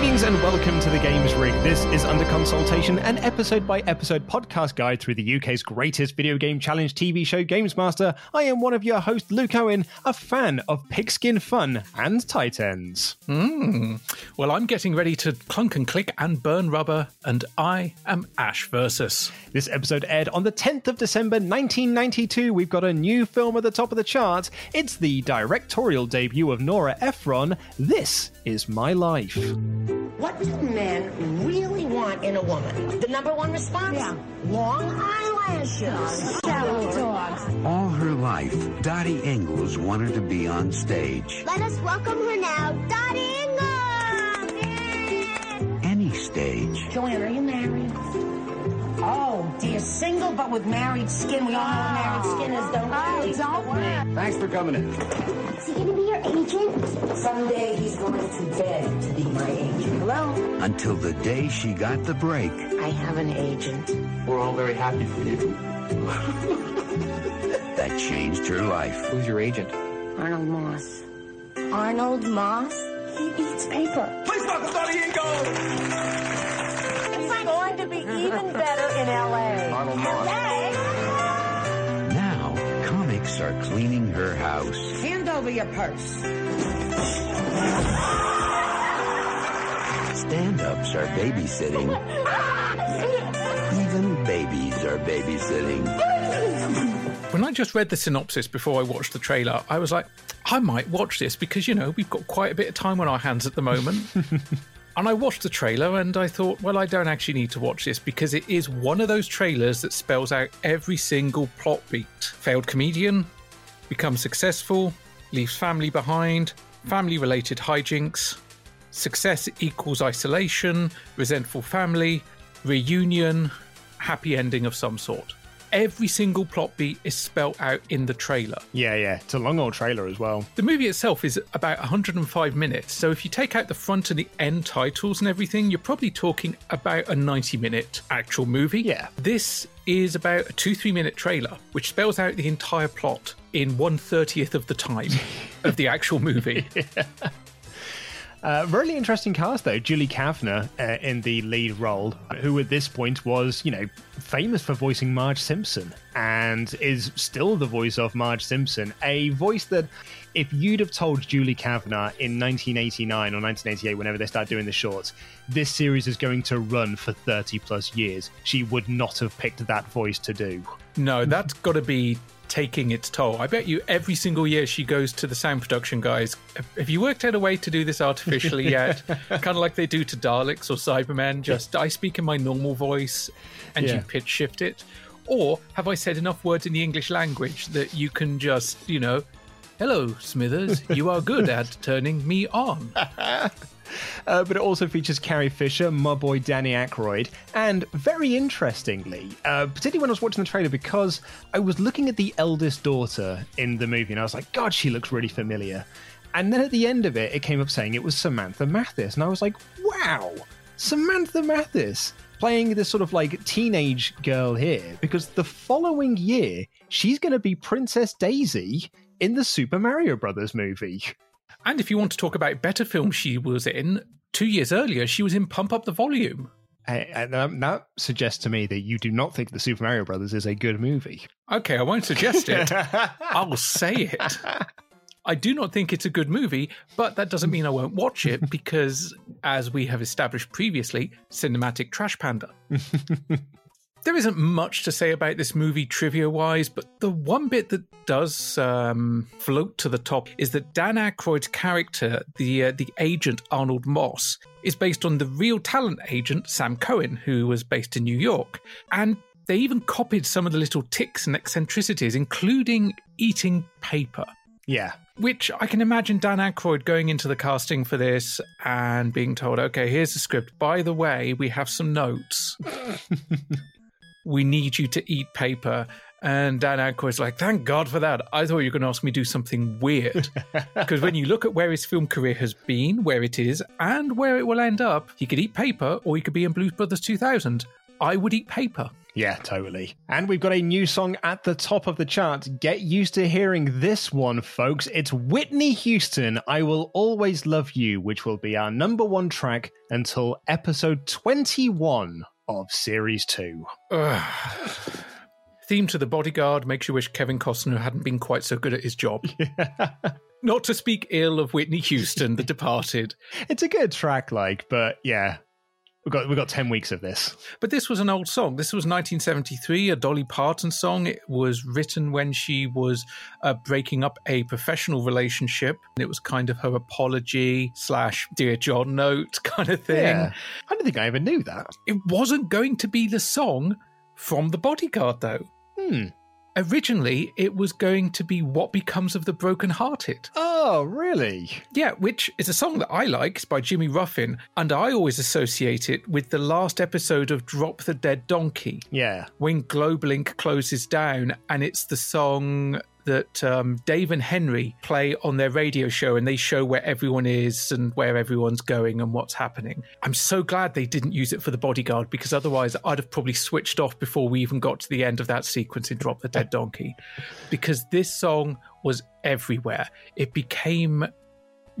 Greetings and welcome to the Games Rig. This is Under Consultation, an episode by episode podcast guide through the UK's greatest video game challenge TV show, Games Master. I am one of your hosts, Luke Owen, a fan of pigskin fun and tight ends. Mm. Well, I'm getting ready to clunk and click and burn rubber, and I am Ash Versus. This episode aired on the 10th of December 1992. We've got a new film at the top of the chart. It's the directorial debut of Nora Ephron. This is My Life. What do men really want in a woman? The number one response? Long eyelashes. Shallow dogs. All her life, Dottie Ingalls wanted to be on stage. Let us welcome her now, Dottie Ingalls! Any stage. Joanne, are you married? Oh, dear, single but with married skin. We all know what married skin is, don't we? Oh, don't Thanks for coming in. Is he gonna be your agent? Someday he's going to beg to be my agent. Hello? Until the day she got the break. I have an agent. We're all very happy for you. That changed her life. Who's your agent? Arnold Moss. Arnold Moss? He eats paper. Please welcome Dottie Ingalls! It's going to be even better in L.A. Arnold Now, comics are cleaning her house. Hand over your purse. Stand ups are babysitting. Even babies are babysitting. When I just read the synopsis before I watched the trailer, I was like, I might watch this because, you know, we've got quite a bit of time on our hands at the moment. and I watched the trailer and I thought, well, I don't actually need to watch this because it is one of those trailers that spells out every single plot beat. Failed comedian, becomes successful, leaves family behind, family related hijinks, success equals isolation, resentful family, reunion, happy ending of some sort. Every single plot beat is spelt out in the trailer. Yeah, yeah. It's a long old trailer as well. The movie itself is about 105 minutes, so if you take out the front and the end titles and everything, you're probably talking about a 90 minute actual movie. Yeah. This is about a two, three minute trailer, which spells out the entire plot in one thirtieth of the time of the actual movie. Uh, really interesting cast though. Julie Kavner uh, in the lead role, who at this point was, you know, famous for voicing Marge Simpson and is still the voice of Marge Simpson. A voice that, if you'd have told Julie Kavner in 1989 or 1988, whenever they start doing the shorts, this series is going to run for 30 plus years, she would not have picked that voice to do. No, that's got to be taking its toll. I bet you every single year she goes to the sound production guys. Have you worked out a way to do this artificially yet? kind of like they do to Daleks or Cybermen. Just I speak in my normal voice, and Yeah. you pitch shift it. Or have I said enough words in the English language that you can just, you know, hello Smithers, you are good at turning me on. Uh, but it also features Carrie Fisher, my boy Danny Aykroyd, and very interestingly, uh, particularly when I was watching the trailer, because I was looking at the eldest daughter in the movie, and I was like, God, she looks really familiar. And then at the end of it, it came up saying it was Samantha Mathis, and I was like, wow, Samantha Mathis playing this sort of like teenage girl here, because the following year, she's going to be Princess Daisy in the Super Mario Brothers movie. And if you want to talk about better films she was in, two years earlier, she was in Pump Up the Volume. And that suggests to me that you do not think the Super Mario Brothers is a good movie. Okay, I won't suggest it. I'll say it. I do not think it's a good movie, but that doesn't mean I won't watch it because, as we have established previously, cinematic trash panda. there isn't much to say about this movie trivia wise, but the one bit that does um, float to the top is that Dan Aykroyd's character, the uh, the agent Arnold Moss, is based on the real talent agent Sam Cohen, who was based in New York, and they even copied some of the little ticks and eccentricities, including eating paper. Yeah. Which I can imagine Dan Aykroyd going into the casting for this and being told, okay, here's the script. By the way, we have some notes. we need you to eat paper. And Dan Aykroyd's like, thank God for that. I thought you were going to ask me to do something weird. Because when you look at where his film career has been, where it is, and where it will end up, he could eat paper or he could be in Blues Brothers 2000. I would eat paper. Yeah, totally. And we've got a new song at the top of the chart. Get used to hearing this one, folks. It's Whitney Houston, I Will Always Love You, which will be our number one track until episode 21 of Series 2. Theme to the bodyguard makes you wish Kevin Costner hadn't been quite so good at his job. Not to speak ill of Whitney Houston, The Departed. It's a good track, like, but yeah, We've got we've got ten weeks of this. But this was an old song. This was 1973, a Dolly Parton song. It was written when she was uh, breaking up a professional relationship. And it was kind of her apology slash dear John note kind of thing. Yeah. I don't think I ever knew that. It wasn't going to be the song from The Bodyguard, though. Hmm. Originally, it was going to be What Becomes of the Broken Hearted. Oh, really? Yeah, which is a song that I like. It's by Jimmy Ruffin, and I always associate it with the last episode of Drop the Dead Donkey. Yeah. When Globelink closes down, and it's the song that um, Dave and Henry play on their radio show and they show where everyone is and where everyone's going and what's happening. I'm so glad they didn't use it for the bodyguard because otherwise I'd have probably switched off before we even got to the end of that sequence in Drop the Dead Donkey. Because this song was everywhere. It became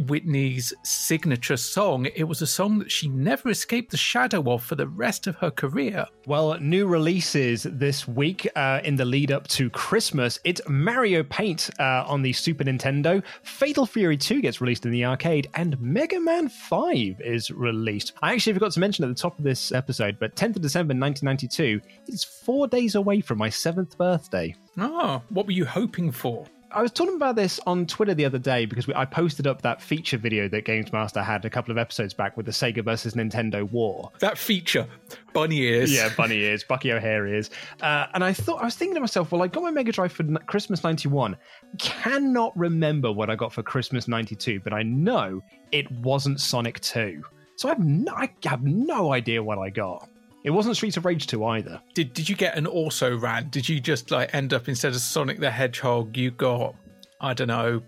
Whitney's signature song. It was a song that she never escaped the shadow of for the rest of her career. Well, new releases this week uh, in the lead up to Christmas. It's Mario Paint uh, on the Super Nintendo. Fatal Fury 2 gets released in the arcade, and Mega Man 5 is released. I actually forgot to mention at the top of this episode, but 10th of December 1992 is four days away from my seventh birthday. Ah, what were you hoping for? I was talking about this on Twitter the other day because we, I posted up that feature video that Games Master had a couple of episodes back with the Sega versus Nintendo war. That feature, bunny ears. Yeah, bunny ears, Bucky O'Hare ears. Uh, and I thought I was thinking to myself, well, I got my Mega Drive for Christmas '91. Cannot remember what I got for Christmas '92, but I know it wasn't Sonic 2. So I have no, I have no idea what I got. It wasn't Streets of Rage 2 either. Did Did you get an also ran? Did you just like end up instead of Sonic the Hedgehog, you got I don't know.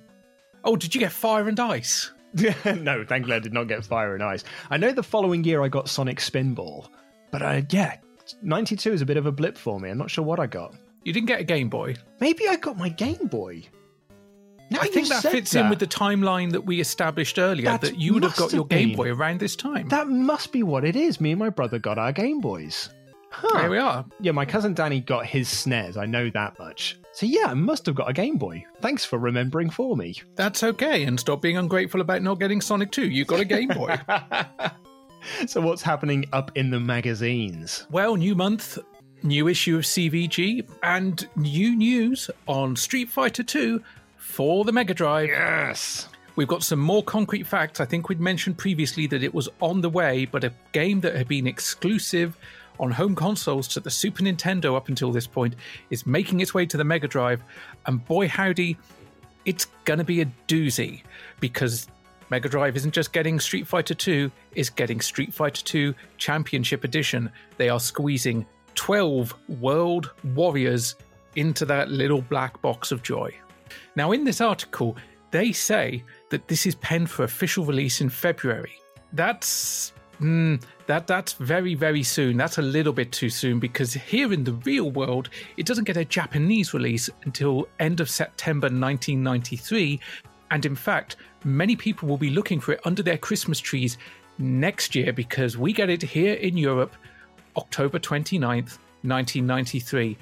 Oh, did you get Fire and Ice? no, thankfully I did not get Fire and Ice. I know the following year I got Sonic Spinball, but uh, yeah, 92 is a bit of a blip for me. I'm not sure what I got. You didn't get a Game Boy. Maybe I got my Game Boy. Now I think that fits that, in with the timeline that we established earlier That that you would have got have your Game. Boy around this time. That must be what it is. Me and my brother got our Game Boys. Huh. There we are. Yeah, my cousin Danny got his snares. I know that much. So yeah, I must have got a Game Boy. Thanks for remembering for me. That's okay, and stop being ungrateful about not getting Sonic 2. You got a Game Boy. So what's happening up in the magazines? well, new month, new issue of CVG, and new news on Street Fighter 2 for the Mega Drive. Yes. We've got some more concrete facts. I think we'd mentioned previously that it was on the way, but a game that had been exclusive on home consoles to the Super Nintendo up until this point is making its way to the Mega Drive. And boy, howdy, it's going to be a doozy because Mega Drive isn't just getting Street Fighter 2, it's getting Street Fighter 2 Championship Edition. They are squeezing 12 World Warriors into that little black box of joy. Now, in this article, they say that this is penned for official release in February. That's mm, that that's very very soon. That's a little bit too soon because here in the real world, it doesn't get a Japanese release until end of September 1993, and in fact, many people will be looking for it under their Christmas trees next year because we get it here in Europe October 29th, 1993.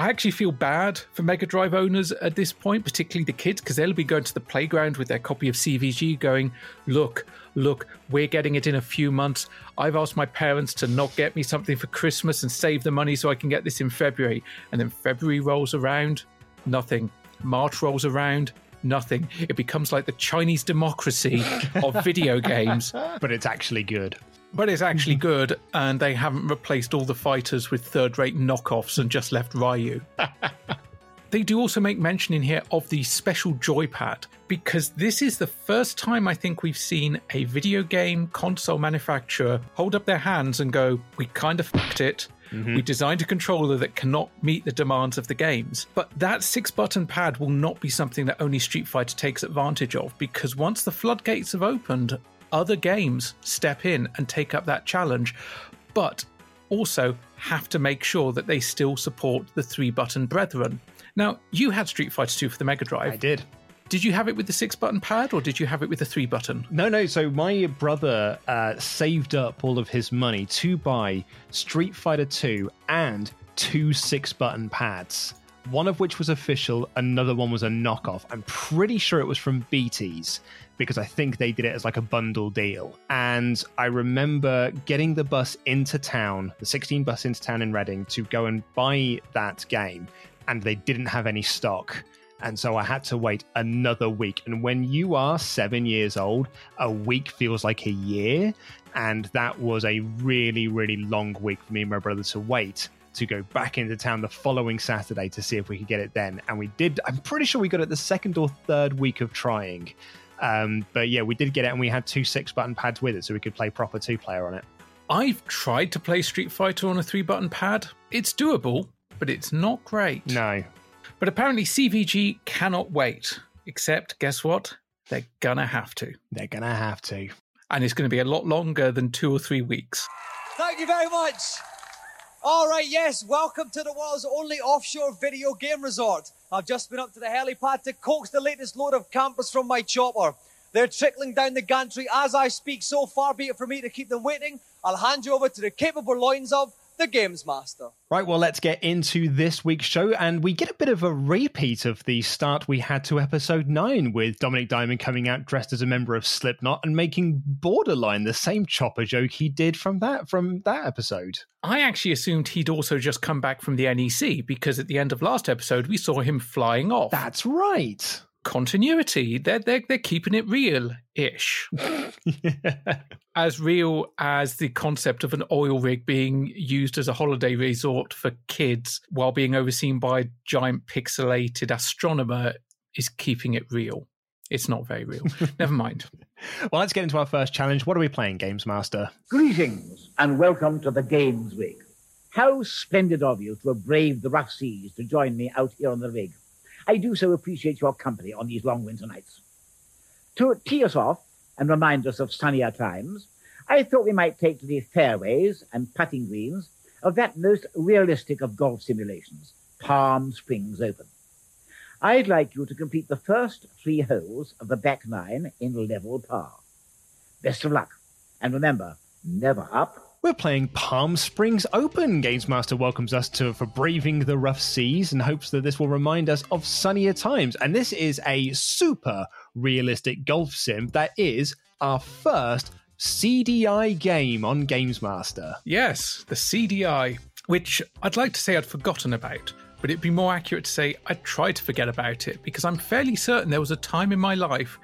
I actually feel bad for Mega Drive owners at this point, particularly the kids, because they'll be going to the playground with their copy of CVG going, Look, look, we're getting it in a few months. I've asked my parents to not get me something for Christmas and save the money so I can get this in February. And then February rolls around, nothing. March rolls around, nothing. It becomes like the Chinese democracy of video games. But it's actually good. But it's actually mm-hmm. good, and they haven't replaced all the fighters with third rate knockoffs and just left Ryu. they do also make mention in here of the special joypad, because this is the first time I think we've seen a video game console manufacturer hold up their hands and go, We kind of fucked it. Mm-hmm. We designed a controller that cannot meet the demands of the games. But that six button pad will not be something that only Street Fighter takes advantage of because once the floodgates have opened, other games step in and take up that challenge, but also have to make sure that they still support the three button brethren. Now, you had Street Fighter 2 for the Mega Drive. I did. Did you have it with the six button pad or did you have it with the three button? No, no. So my brother uh, saved up all of his money to buy Street Fighter 2 and two six button pads. One of which was official, another one was a knockoff. I'm pretty sure it was from BT's because I think they did it as like a bundle deal. And I remember getting the bus into town, the 16 bus into town in Reading to go and buy that game, and they didn't have any stock. And so I had to wait another week. And when you are seven years old, a week feels like a year. And that was a really, really long week for me and my brother to wait to go back into town the following Saturday to see if we could get it then. And we did. I'm pretty sure we got it the second or third week of trying. Um, but yeah, we did get it, and we had two six button pads with it, so we could play proper two player on it. I've tried to play Street Fighter on a three button pad. It's doable, but it's not great. No. But apparently, CVG cannot wait. Except, guess what? They're gonna have to. They're gonna have to. And it's gonna be a lot longer than two or three weeks. Thank you very much. All right, yes, welcome to the world's only offshore video game resort. I've just been up to the helipad to coax the latest load of campers from my chopper. They're trickling down the gantry as I speak. So far be it for me to keep them waiting. I'll hand you over to the capable loins of the Games Master. Right, well, let's get into this week's show, and we get a bit of a repeat of the start we had to episode 9 with Dominik Diamond coming out dressed as a member of Slipknot and making borderline the same chopper joke he did from that from that episode. I actually assumed he'd also just come back from the NEC because at the end of last episode we saw him flying off. That's right. Continuity. They're they're, they're keeping it real ish. As real as the concept of an oil rig being used as a holiday resort for kids while being overseen by a giant pixelated astronomer is keeping it real. It's not very real. Never mind. Well, let's get into our first challenge. What are we playing, Games Master? Greetings and welcome to the Games Week. How splendid of you to have braved the rough seas to join me out here on the rig. I do so appreciate your company on these long winter nights. To tee us off and remind us of sunnier times, I thought we might take to the fairways and putting greens of that most realistic of golf simulations, Palm Springs Open. I'd like you to complete the first three holes of the back nine in level par. Best of luck. And remember, never up, We're playing Palm Springs Open. Games Master welcomes us to for braving the rough seas and hopes that this will remind us of sunnier times. And this is a super realistic golf sim that is our first CDI game on Games Master. Yes, the CDI, which I'd like to say I'd forgotten about, but it'd be more accurate to say I tried to forget about it because I'm fairly certain there was a time in my life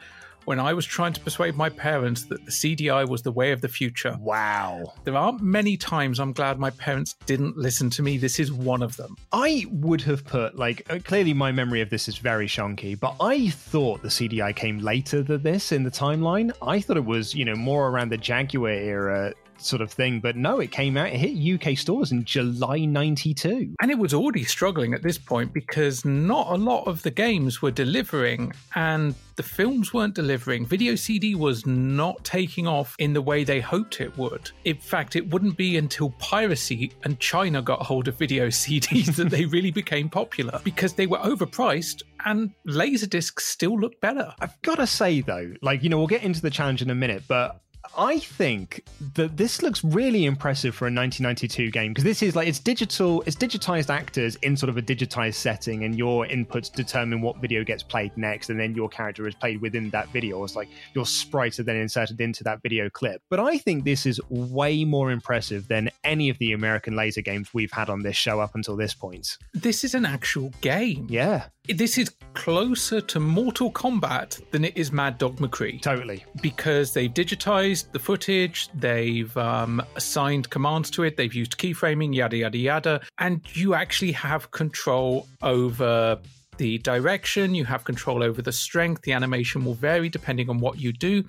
when I was trying to persuade my parents that the CDI was the way of the future. Wow. There aren't many times I'm glad my parents didn't listen to me. This is one of them. I would have put, like, uh, clearly my memory of this is very shonky, but I thought the CDI came later than this in the timeline. I thought it was, you know, more around the Jaguar era sort of thing. But no, it came out, it hit UK stores in July 92. And it was already struggling at this point because not a lot of the games were delivering and the films weren't delivering. Video CD was not taking off in the way they hoped it would. In fact, it wouldn't be until piracy and China got hold of video CDs that they really became popular because they were overpriced and Laserdiscs still looked better. I've got to say, though, like, you know, we'll get into the challenge in a minute, but I think that this looks really impressive for a 1992 game because this is like it's digital, it's digitized actors in sort of a digitized setting, and your inputs determine what video gets played next, and then your character is played within that video. It's like your sprites are then inserted into that video clip. But I think this is way more impressive than any of the American laser games we've had on this show up until this point. This is an actual game. Yeah. This is closer to Mortal Kombat than it is Mad Dog McCree. Totally. Because they've digitized the footage, they've um, assigned commands to it, they've used keyframing, yada, yada, yada. And you actually have control over the direction, you have control over the strength. The animation will vary depending on what you do.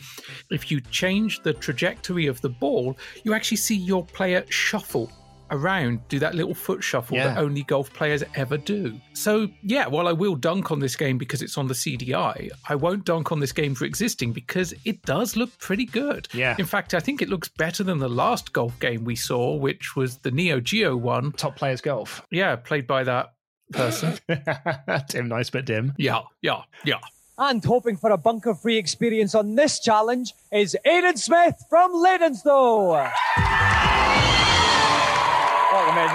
If you change the trajectory of the ball, you actually see your player shuffle around, do that little foot shuffle Yeah. that only golf players ever do. So, yeah, while I will dunk on this game because it's on the CDI, I won't dunk on this game for existing because it does look pretty good. Yeah. In fact, I think it looks better than the last golf game we saw, which was the Neo Geo one. Top Players Golf. Yeah, played by that person. Tim Nice but dim. yeah, yeah, yeah. And hoping for a bunker free experience on this challenge is Aidan Smith from Leytonstone. Welcome in.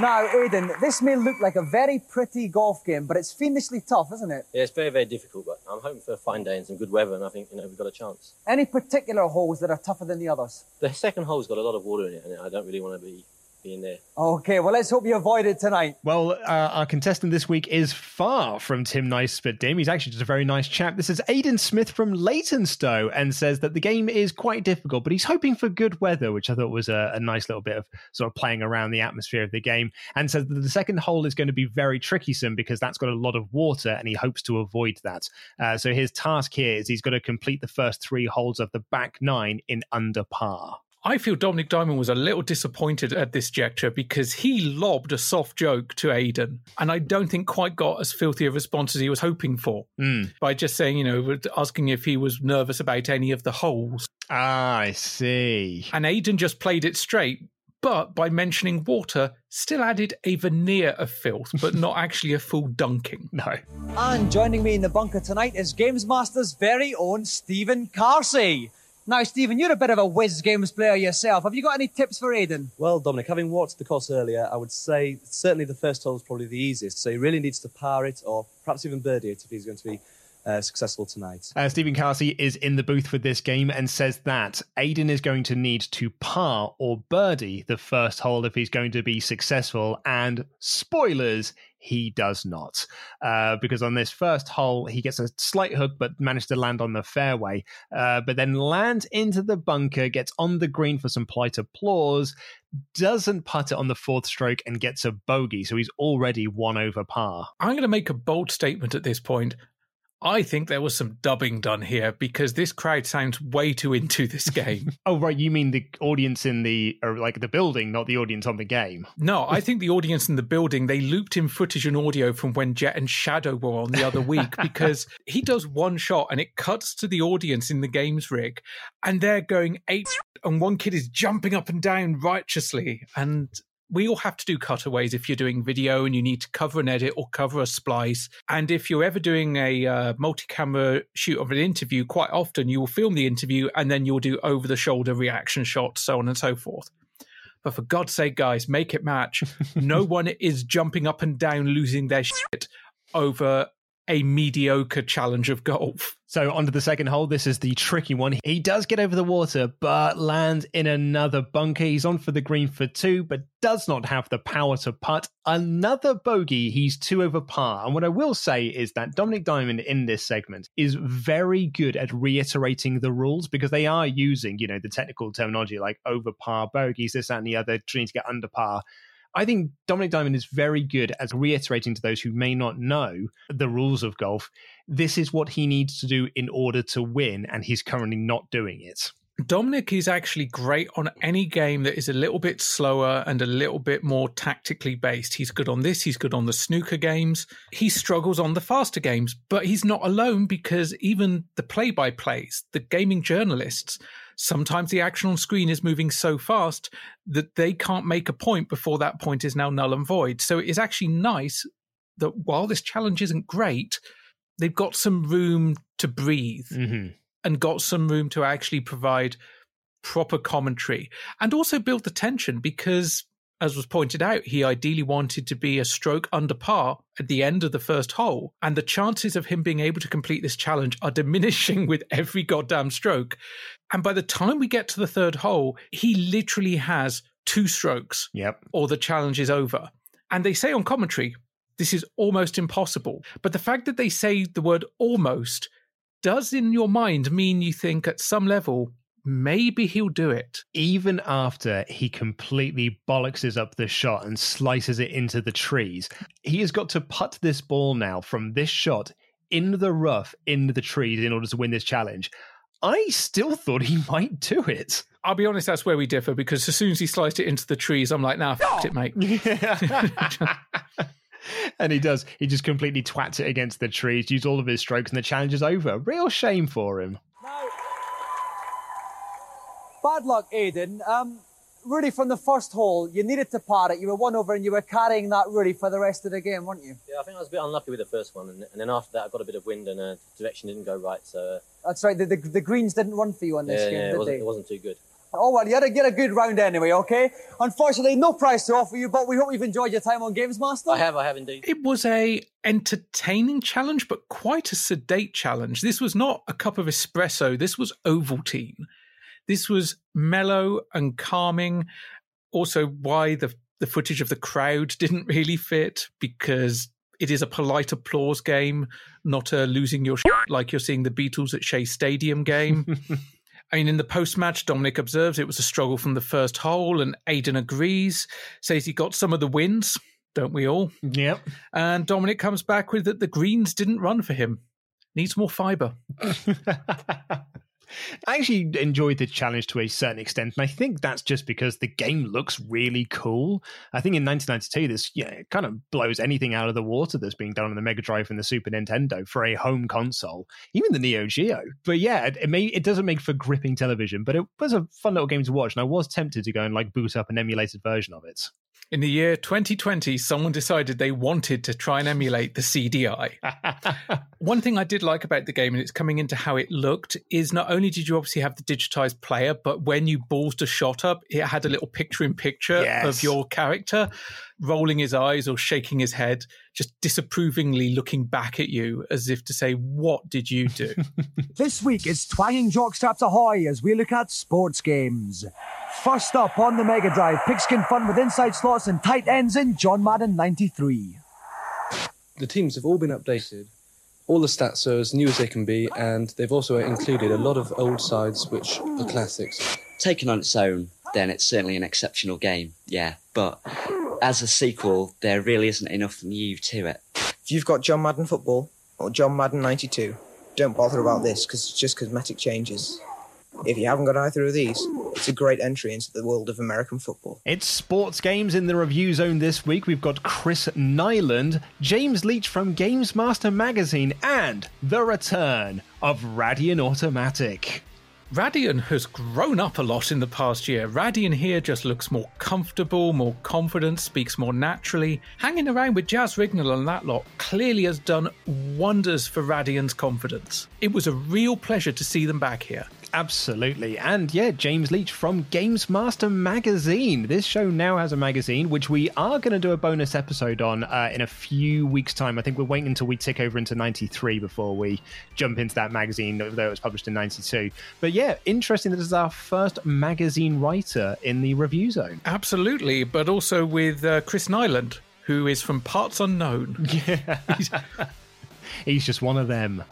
Now, Aidan, this may look like a very pretty golf game, but it's fiendishly tough, isn't it? Yeah, it's very, very difficult, but I'm hoping for a fine day and some good weather, and I think you know we've got a chance. Any particular holes that are tougher than the others? The second hole's got a lot of water in it, and I don't really want to be, be in there. Okay, well, let's hope you avoid it tonight. Well, uh, our contestant this week is far from Tim Nice but dim. He's actually just a very nice chap. This is Aidan Smith from Leytonstone and says that the game is quite difficult, but he's hoping for good weather, which I thought was a, a nice little bit of sort of playing around the atmosphere of the game. And says that the second hole is going to be very trickysome because that's got a lot of water and he hopes to avoid that. Uh, so his task here is he's got to complete the first three holes of the back nine in under par. I feel Dominik Diamond was a little disappointed at this gesture because he lobbed a soft joke to Aidan, and I don't think quite got as filthy a response as he was hoping for Mm. by just saying, you know, asking if he was nervous about any of the holes. Ah, I see. And Aidan just played it straight, but by mentioning water, still added a veneer of filth, but not actually a full dunking. No. And joining me in the bunker tonight is Games Master's very own Stephen Carsey. Now, Stephen, you're a bit of a whiz games player yourself. Have you got any tips for Aidan? Well, Dominik, having watched the course earlier, I would say certainly the first hole is probably the easiest. So he really needs to par it or perhaps even birdie it if he's going to be uh, successful tonight. Uh, Stephen Carsey is in the booth for this game and says that Aiden is going to need to par or birdie the first hole if he's going to be successful. And spoilers, he does not. Uh, because on this first hole, he gets a slight hook but managed to land on the fairway, uh, but then lands into the bunker, gets on the green for some polite applause, doesn't putt it on the fourth stroke, and gets a bogey. So he's already one over par. I'm going to make a bold statement at this point. I think there was some dubbing done here because this crowd sounds way too into this game. Oh, right. You mean the audience in the, or like the building, not the audience on the game? No, I think the audience in the building, they looped in footage and audio from when Jet and Shadow were on the other week because he does one shot and it cuts to the audience in the games rig and they're going eight and one kid is jumping up and down righteously. And we all have to do cutaways if you're doing video and you need to cover an edit or cover a splice. And if you're ever doing a uh, multi camera shoot of an interview, quite often you will film the interview and then you'll do over the shoulder reaction shots, so on and so forth. But for God's sake, guys, make it match. no one is jumping up and down, losing their shit over a mediocre challenge of golf. So onto the second hole. This is the tricky one. He does get over the water, but lands in another bunker. He's on for the green for two, but does not have the power to putt. Another bogey. He's two over par. And what I will say is that Dominik Diamond in this segment is very good at reiterating the rules because they are using, you know, the technical terminology like over par bogeys, this, that, and the other, trying to get under par. I think Dominik Diamond is very good at reiterating to those who may not know the rules of golf. This is what he needs to do in order to win, and he's currently not doing it. Dominik is actually great on any game that is a little bit slower and a little bit more tactically based. He's good on this, he's good on the snooker games. He struggles on the faster games, but he's not alone because even the play by plays, the gaming journalists, sometimes the action on screen is moving so fast that they can't make a point before that point is now null and void. So it is actually nice that while this challenge isn't great, they've got some room to breathe mm-hmm. and got some room to actually provide proper commentary and also build the tension because as was pointed out, he ideally wanted to be a stroke under par at the end of the first hole. And the chances of him being able to complete this challenge are diminishing with every goddamn stroke. And by the time we get to the third hole, he literally has two strokes. Yep. Or the challenge is over. And they say on commentary, this is almost impossible. But the fact that they say the word almost does in your mind mean you think at some level, maybe he'll do it. Even after he completely bollockses up the shot and slices it into the trees, he has got to putt this ball now from this shot in the rough, in the trees, in order to win this challenge. I still thought he might do it. I'll be honest, that's where we differ because as soon as he sliced it into the trees, I'm like, nah, f- it, mate. and he does. He just completely twats it against the trees, use all of his strokes, and the challenge is over. Real shame for him. Bad luck, Aiden. Um, really, from the first hole, you needed to par it. You were one over and you were carrying that really for the rest of the game, weren't you? Yeah, I think I was a bit unlucky with the first one, and, and then after that, I got a bit of wind and uh, direction didn't go right. So uh, That's right. The, the, the greens didn't run for you on this yeah, game, yeah, did it wasn't, they? it wasn't too good. Oh well, you had to get a good round anyway, okay? Unfortunately, no prize to offer you, but we hope you've enjoyed your time on Games Master. I have, I have indeed. It was a entertaining challenge, but quite a sedate challenge. This was not a cup of espresso. This was Ovaltine. This was mellow and calming. Also, why the the footage of the crowd didn't really fit because it is a polite applause game, not a losing your shit like you're seeing the Beatles at Shea Stadium game. I mean, in the post match, Dominik observes it was a struggle from the first hole, and Aidan agrees, says he got some of the wins, don't we all? Yep. And Dominik comes back with that the greens didn't run for him. Needs more fibre. I actually enjoyed the challenge to a certain extent, and I think that's just because the game looks really cool. I think in 1992, this yeah, kind of blows anything out of the water that's being done on the Mega Drive and the Super Nintendo for a home console, even the Neo Geo. But yeah, it, it, may, it doesn't make for gripping television, but it was a fun little game to watch, and I was tempted to go and like boot up an emulated version of it. In the year 2020, someone decided they wanted to try and emulate the CDI. One thing I did like about the game, and it's coming into how it looked, is not only did you obviously have the digitized player, but when you ballsed a shot up, it had a little picture in picture Yes. of your character rolling his eyes or shaking his head, just disapprovingly looking back at you as if to say, What did you do? This week is twanging jockstraps ahoy as we look at sports games. First up on the Mega Drive, pigskin fun with inside slots and tight ends in John Madden 93. The teams have all been updated. All the stats are as new as they can be, and they've also included a lot of old sides which are classics. Taken on its own, then it's certainly an exceptional game, yeah. But as a sequel, there really isn't enough new to it. If you've got John Madden Football or John Madden 92, don't bother about this because it's just cosmetic changes. If you haven't got either of these, it's a great entry into the world of American football. It's sports games in the review zone this week. We've got Chris Nyland, James Leach from Games Master Magazine, and the return of Radian Automatic. Radian has grown up a lot in the past year. Radian here just looks more comfortable, more confident, speaks more naturally. Hanging around with Jaz Rignall and that lot clearly has done wonders for Radian's confidence. It was a real pleasure to see them back here. Absolutely. And yeah, James Leach from Games Master Magazine. This show now has a magazine, which we are going to do a bonus episode on uh, in a few weeks' time. I think we're waiting until we tick over into 93 before we jump into that magazine, though it was published in 92. But yeah, interesting that this is our first magazine writer in the review zone. Absolutely. But also with uh, Chris Nyland, who is from Parts Unknown. Yeah. He's just one of them.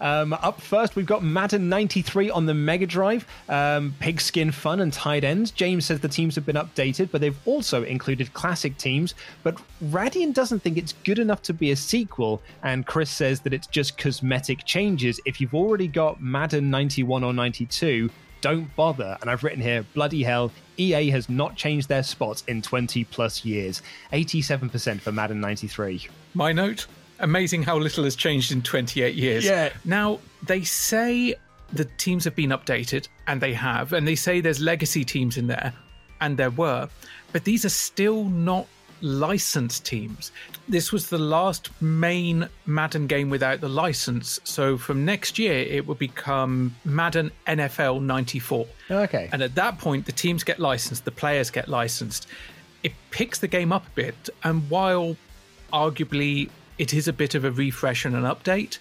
Um, up first, we've got Madden 93 on the Mega Drive, um, Pigskin Fun and Tight Ends. James says the teams have been updated, but they've also included classic teams. But Radian doesn't think it's good enough to be a sequel, and Chris says that it's just cosmetic changes. If you've already got Madden 91 or 92, don't bother. And I've written here, bloody hell, EA has not changed their spots in 20 plus years. 87% for Madden 93. My note amazing how little has changed in 28 years. Yeah. Now, they say the teams have been updated, and they have, and they say there's legacy teams in there, and there were, but these are still not licensed teams. This was the last main Madden game without the license. So from next year, it will become Madden NFL 94. Okay. And at that point, the teams get licensed, the players get licensed. It picks the game up a bit. And while arguably it is a bit of a refresh and an update,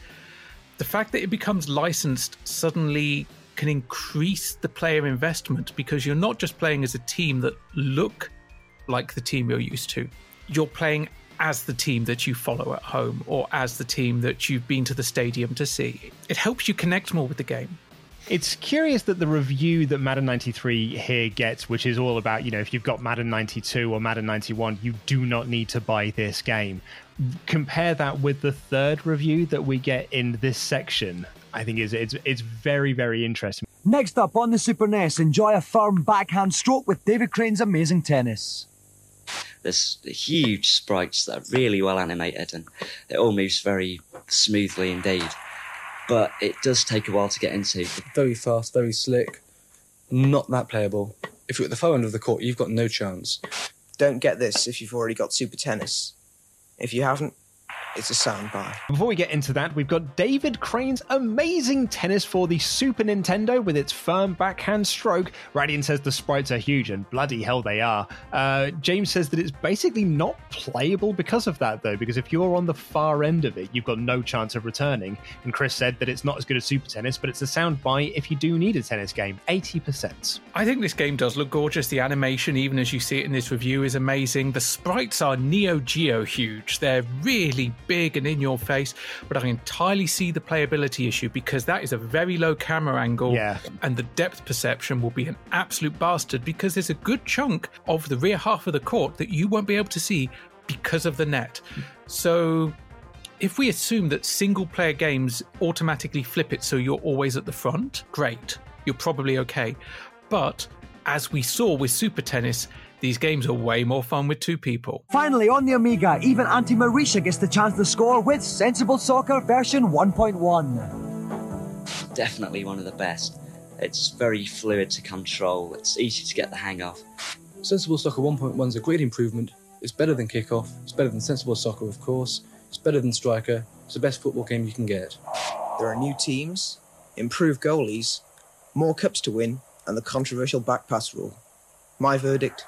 the fact that it becomes licensed suddenly can increase the player investment because you're not just playing as a team that look like the team you're used to. You're playing as the team that you follow at home or as the team that you've been to the stadium to see. It helps you connect more with the game. It's curious that the review that Madden 93 here gets, which is all about, you know, if you've got Madden 92 or Madden 91, you do not need to buy this game. Compare that with the third review that we get in this section. I think is it's it's very very interesting. Next up on the Super NES, enjoy a firm backhand stroke with David Crane's amazing tennis. There's huge sprites that are really well animated and it all moves very smoothly indeed. But it does take a while to get into. Very fast, very slick, not that playable. If you're at the far end of the court, you've got no chance. Don't get this if you've already got Super Tennis. If you haven't, it's a sound buy. Before we get into that, we've got David Crane's amazing tennis for the Super Nintendo with its firm backhand stroke. Radian says the sprites are huge, and bloody hell they are. Uh, James says that it's basically not playable because of that, though, because if you're on the far end of it, you've got no chance of returning. And Chris said that it's not as good as Super Tennis, but it's a sound buy if you do need a tennis game. 80%. I think this game does look gorgeous. The animation, even as you see it in this review, is amazing. The sprites are Neo Geo huge. They're really big and in your face, but I entirely see the playability issue because that is a very low camera angle. Yeah. And the depth perception will be an absolute bastard because there's a good chunk of the rear half of the court that you won't be able to see because of the net. So if we assume that single player games automatically flip it so you're always at the front, great. You're probably okay. But as we saw with Super Tennis, these games are way more fun with two people. Finally, on the Amiga, even Auntie Marisha gets the chance to score with Sensible Soccer version 1.1. Definitely one of the best. It's very fluid to control, it's easy to get the hang of. Sensible Soccer 1.1 is a great improvement. It's better than Kickoff. It's better than Sensible Soccer, of course. It's better than Striker. It's the best football game you can get. There are new teams, improved goalies, more cups to win, and the controversial back pass rule. My verdict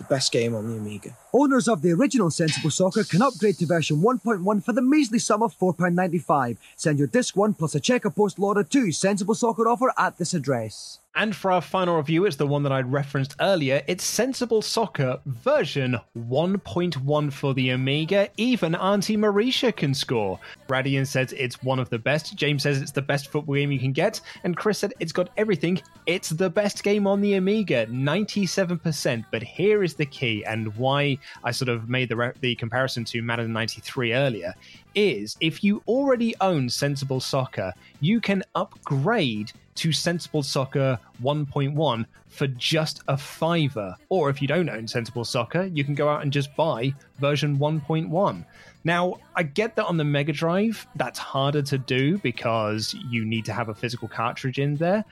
the best game on the Amiga. Owners of the original Sensible Soccer can upgrade to version 1.1 for the measly sum of £4.95. Send your disc 1 plus a checker postal order to Sensible Soccer offer at this address. And for our final review, it's the one that I'd referenced earlier. It's Sensible Soccer version 1.1 for the Amiga. Even Auntie Marisha can score. Radian says it's one of the best. James says it's the best football game you can get. And Chris said it's got everything. It's the best game on the Amiga, 97%. But here is the key and why I sort of made the, re- the comparison to Madden 93 earlier is if you already own Sensible Soccer, you can upgrade to Sensible Soccer 1.1 for just a fiver. Or if you don't own Sensible Soccer, you can go out and just buy version 1.1. Now, I get that on the Mega Drive, that's harder to do because you need to have a physical cartridge in there.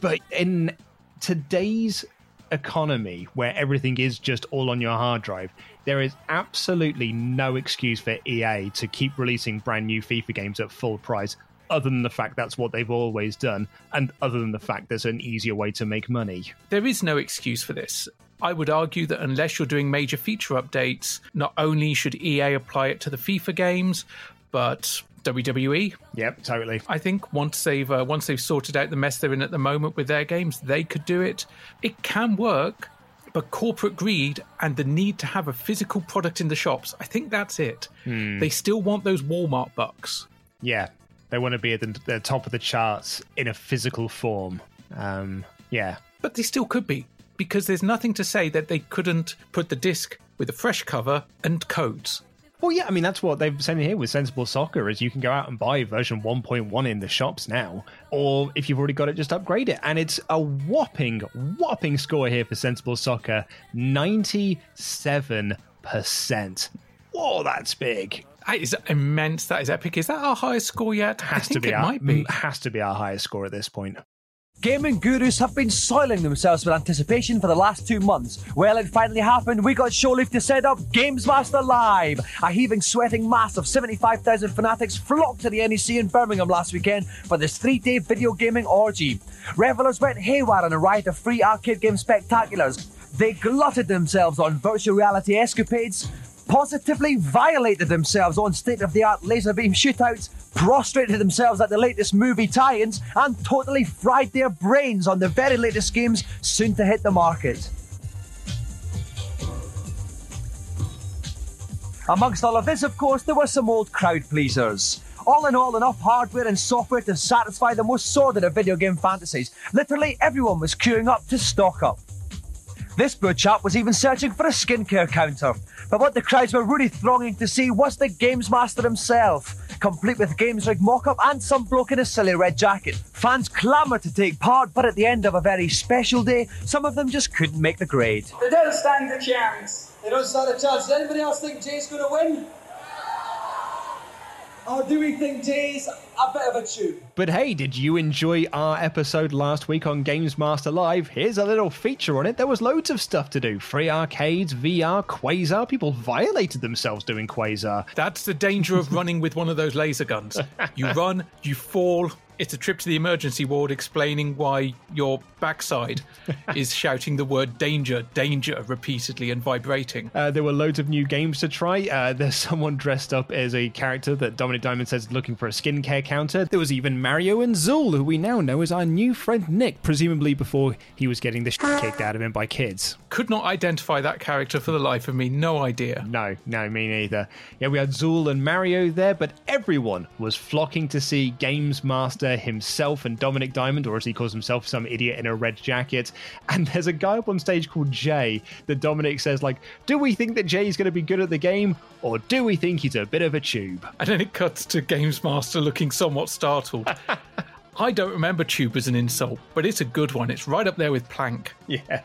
But in today's economy where everything is just all on your hard drive, there is absolutely no excuse for EA to keep releasing brand new FIFA games at full price other than the fact that's what they've always done, and other than the fact there's an easier way to make money. There is no excuse for this. I would argue that unless you're doing major feature updates, not only should EA apply it to the FIFA games, but WWE. Yep, totally. I think once they've uh, once they've sorted out the mess they're in at the moment with their games, they could do it. It can work, but corporate greed and the need to have a physical product in the shops, I think that's it. Hmm. They still want those Walmart bucks. Yeah, they want to be at the, the top of the charts in a physical form. Um, yeah, But they still could be, because there's nothing to say that they couldn't put the disc with a fresh cover and codes. Well, yeah, I mean that's what they've said here with Sensible Soccer is you can go out and buy version 1.1 in the shops now, or if you've already got it, just upgrade it. And it's a whopping, whopping score here for Sensible Soccer, 97%. Whoa, that's big. That is immense. That is epic. Is that our highest score yet? I Has to think be it our, might be. has to be our highest score at this point. Gaming gurus have been soiling themselves with anticipation for the last two months. Well, it finally happened. We got Showleaf to set up Games Master Live. A heaving, sweating mass of 75,000 fanatics flocked to the NEC in Birmingham last weekend for this three day video gaming orgy. Revelers went haywire on a riot of free arcade game spectaculars. They glutted themselves on virtual reality escapades, positively violated themselves on state of the art laser beam shootouts, prostrated themselves at the latest movie tie ins, and totally fried their brains on the very latest games soon to hit the market. Amongst all of this, of course, there were some old crowd pleasers. All in all, enough hardware and software to satisfy the most sordid of video game fantasies. Literally everyone was queuing up to stock up. This poor chap was even searching for a skincare counter. But what the crowds were really thronging to see was the Games Master himself, complete with Games Rig mock-up and some bloke in a silly red jacket. Fans clamoured to take part, but at the end of a very special day, some of them just couldn't make the grade. They don't stand a chance. They don't stand a chance. Does anybody else think Jay's going to win? Or do we think Jay's a bit of a tube? But hey, did you enjoy our episode last week on Games Master Live? Here's a little feature on it. There was loads of stuff to do free arcades, VR, Quasar. People violated themselves doing Quasar. That's the danger of running with one of those laser guns. You run, you fall. It's a trip to the emergency ward explaining why your backside is shouting the word danger, danger repeatedly and vibrating. Uh, there were loads of new games to try. Uh, there's someone dressed up as a character that Dominik Diamond says is looking for a skincare counter. There was even Mario and Zool, who we now know as our new friend Nick, presumably before he was getting the shit kicked out of him by kids. Could not identify that character for the life of me. No idea. No, no, me neither. Yeah, we had Zool and Mario there, but everyone was flocking to see Games Master himself and Dominik Diamond, or as he calls himself, some idiot in a red jacket. And there's a guy up on stage called Jay that Dominik says, like, do we think that Jay's going to be good at the game, or do we think he's a bit of a tube? And then it cuts to Games Master looking somewhat startled. I don't remember tube as an insult, but it's a good one. It's right up there with plank. Yeah.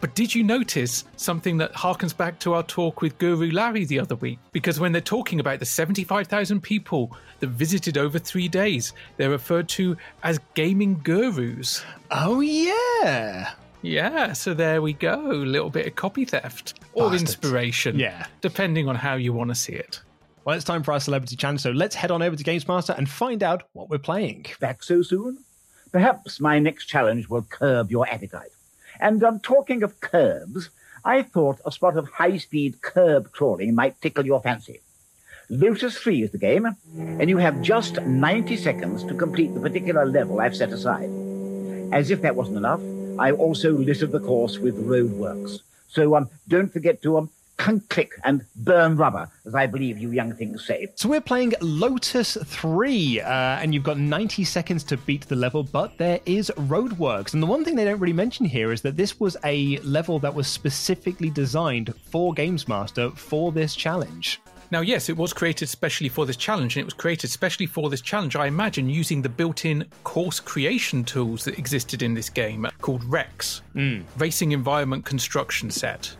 But did you notice something that harkens back to our talk with Guru Larry the other week? Because when they're talking about the 75,000 people that visited over three days, they're referred to as gaming gurus. Oh, yeah. Yeah, so there we go. A little bit of copy theft or Bastards. inspiration. Yeah. Depending on how you want to see it. Well, it's time for our celebrity challenge, so let's head on over to Gamesmaster and find out what we're playing. Back so soon? Perhaps my next challenge will curb your appetite. And um, talking of curbs, I thought a spot of high-speed curb crawling might tickle your fancy. Lotus 3 is the game, and you have just 90 seconds to complete the particular level I've set aside. As if that wasn't enough, I've also littered the course with roadworks. So um, don't forget to um, click and burn rubber, as I believe you young things say. So we're playing Lotus 3, uh, and you've got 90 seconds to beat the level, but there is roadworks. And the one thing they don't really mention here is that this was a level that was specifically designed for Games Master for this challenge. Now, yes, it was created specially for this challenge, and it was created specially for this challenge, I imagine, using the built in course creation tools that existed in this game called Rex, Racing Environment Construction Set.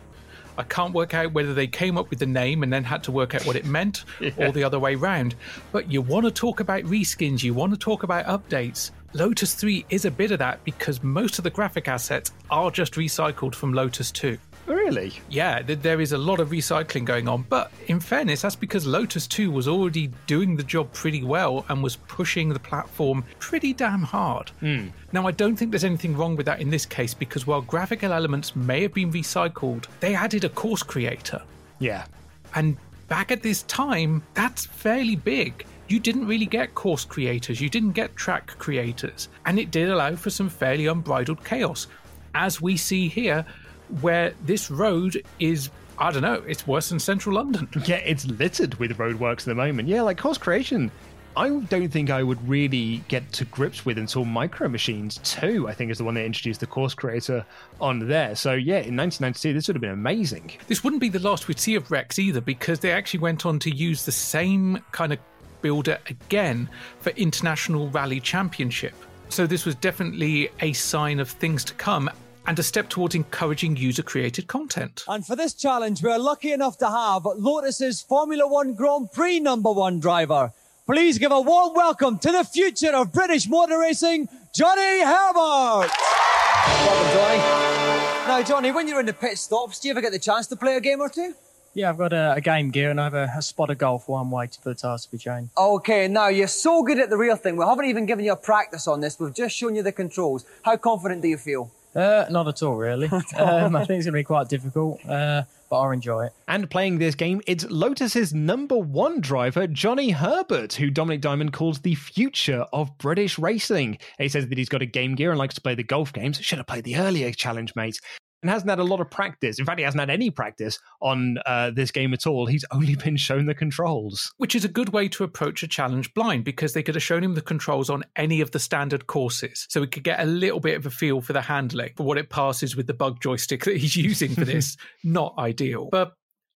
I can't work out whether they came up with the name and then had to work out what it meant or the other way round. But you want to talk about reskins, you want to talk about updates. Lotus 3 is a bit of that because most of the graphic assets are just recycled from Lotus 2. Really? Yeah, th- there is a lot of recycling going on, but in fairness, that's because Lotus 2 was already doing the job pretty well and was pushing the platform pretty damn hard. Hmm. Now, I don't think there's anything wrong with that in this case because while graphical elements may have been recycled, they added a course creator. Yeah. And back at this time, that's fairly big. You didn't really get course creators, you didn't get track creators, and it did allow for some fairly unbridled chaos. As we see here, where this road is, I don't know, it's worse than central London. Yeah, it's littered with roadworks at the moment. Yeah, like course creation. I don't think I would really get to grips with until Micro Machines 2, I think, is the one that introduced the course creator on there. So, yeah, in 1992, this would have been amazing. This wouldn't be the last we'd see of Rex either, because they actually went on to use the same kind of builder again for International Rally Championship. So this was definitely a sign of things to come and a step towards encouraging user created content. And for this challenge, we're lucky enough to have Lotus's Formula One Grand Prix number one driver. Please give a warm welcome to the future of British motor racing, Johnny Herbert. Welcome, Johnny. Now, Johnny, when you're in the pit stops, do you ever get the chance to play a game or two? Yeah, I've got a, a game gear and I have a, a spot of golf while I'm waiting for the tyres to be changed. Okay, now you're so good at the real thing. We haven't even given you a practice on this. We've just shown you the controls. How confident do you feel? Uh, not at all, really. um, I think it's going to be quite difficult, uh, but I'll enjoy it. And playing this game, it's Lotus's number one driver, Johnny Herbert, who Dominik Diamond calls the future of British racing. He says that he's got a Game Gear and likes to play the golf games. Should have played the earlier challenge, mate. And hasn't had a lot of practice. In fact, he hasn't had any practice on uh, this game at all. He's only been shown the controls. Which is a good way to approach a challenge blind because they could have shown him the controls on any of the standard courses. So he could get a little bit of a feel for the handling, for what it passes with the bug joystick that he's using for this. Not ideal. But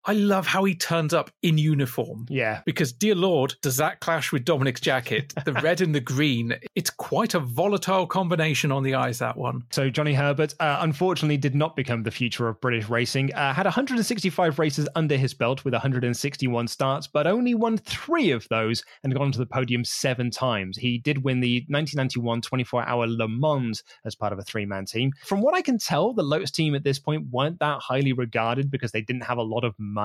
I love how he turns up in uniform. Yeah. Because, dear Lord, does that clash with Dominik's jacket? The red and the green. It's quite a volatile combination on the eyes, that one. So, Johnny Herbert, uh, unfortunately, did not become the future of British racing. Uh, had 165 races under his belt with 161 starts, but only won three of those and gone to the podium seven times. He did win the 1991 24 hour Le Mans as part of a three man team. From what I can tell, the Lotus team at this point weren't that highly regarded because they didn't have a lot of money.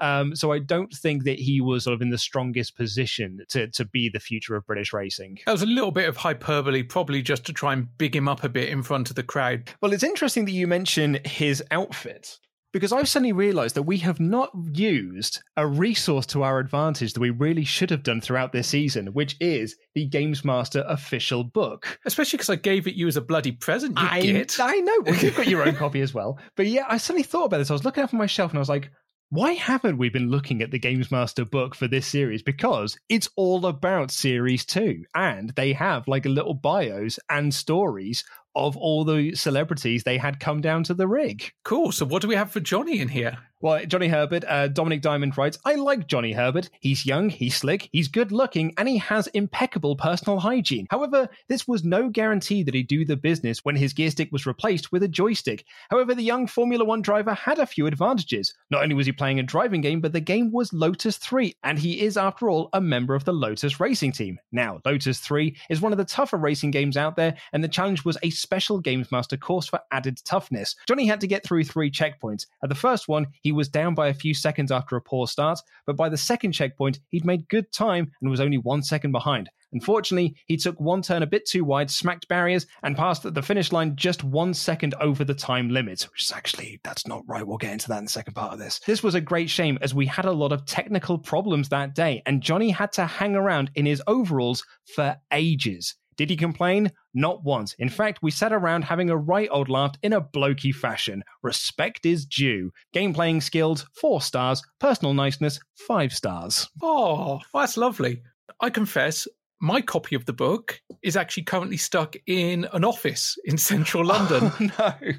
Um, so I don't think that he was sort of in the strongest position to, to be the future of British racing. That was a little bit of hyperbole, probably just to try and big him up a bit in front of the crowd. Well, it's interesting that you mention his outfit because I've suddenly realized that we have not used a resource to our advantage that we really should have done throughout this season, which is the Games Master official book. Especially because I gave it you as a bloody present, you I. I know. Well, you've got your own copy as well. But yeah, I suddenly thought about this. I was looking up on my shelf and I was like, why haven't we been looking at the Games Master book for this series? Because it's all about Series 2. And they have like little bios and stories of all the celebrities they had come down to the rig. Cool. So, what do we have for Johnny in here? Well, Johnny Herbert, uh, Dominik Diamond writes, I like Johnny Herbert. He's young, he's slick, he's good looking, and he has impeccable personal hygiene. However, this was no guarantee that he'd do the business when his gear stick was replaced with a joystick. However, the young Formula One driver had a few advantages. Not only was he playing a driving game, but the game was Lotus 3, and he is, after all, a member of the Lotus racing team. Now, Lotus 3 is one of the tougher racing games out there, and the challenge was a special Games Master course for added toughness. Johnny had to get through three checkpoints. At the first one, he was down by a few seconds after a poor start, but by the second checkpoint, he'd made good time and was only one second behind. Unfortunately, he took one turn a bit too wide, smacked barriers, and passed at the finish line just one second over the time limit, which is actually, that's not right. We'll get into that in the second part of this. This was a great shame as we had a lot of technical problems that day, and Johnny had to hang around in his overalls for ages. Did he complain? Not once. In fact, we sat around having a right old laugh in a blokey fashion. Respect is due. Game playing skills, four stars. Personal niceness, five stars. Oh, that's lovely. I confess, my copy of the book is actually currently stuck in an office in central London. Oh, no.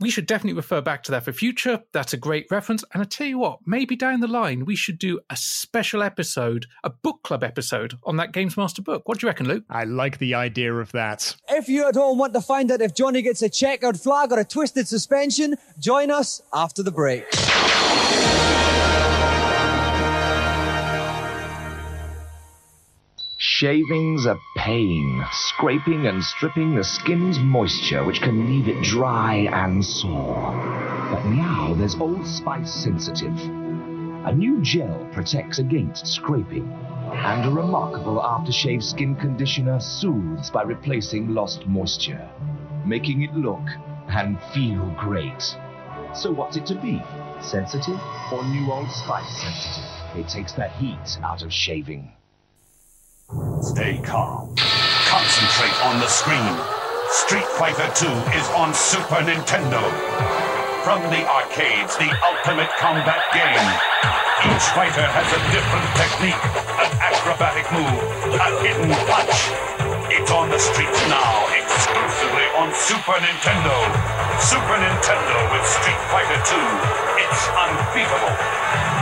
We should definitely refer back to that for future. That's a great reference. And I tell you what, maybe down the line we should do a special episode, a book club episode on that Games Master book. What do you reckon, Luke? I like the idea of that. If you at home want to find out if Johnny gets a checkered flag or a twisted suspension, join us after the break. Shaving's a pain, scraping and stripping the skin's moisture, which can leave it dry and sore. But now there's Old Spice Sensitive. A new gel protects against scraping, and a remarkable aftershave skin conditioner soothes by replacing lost moisture, making it look and feel great. So what's it to be? Sensitive or new Old Spice Sensitive? It takes the heat out of shaving. Stay calm. Concentrate on the screen. Street Fighter 2 is on Super Nintendo. From the arcades, the ultimate combat game. Each fighter has a different technique, an acrobatic move, a hidden punch. It's on the streets now, exclusively on Super Nintendo. Super Nintendo with Street Fighter 2. It's unbeatable.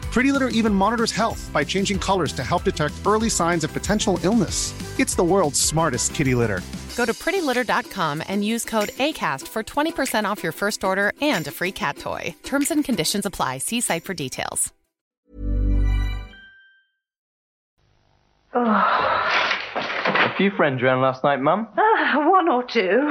Pretty Litter even monitors health by changing colors to help detect early signs of potential illness. It's the world's smartest kitty litter. Go to prettylitter.com and use code ACAST for 20% off your first order and a free cat toy. Terms and conditions apply. See site for details. Oh. A few friends around last night, Mum. Ah, one or two.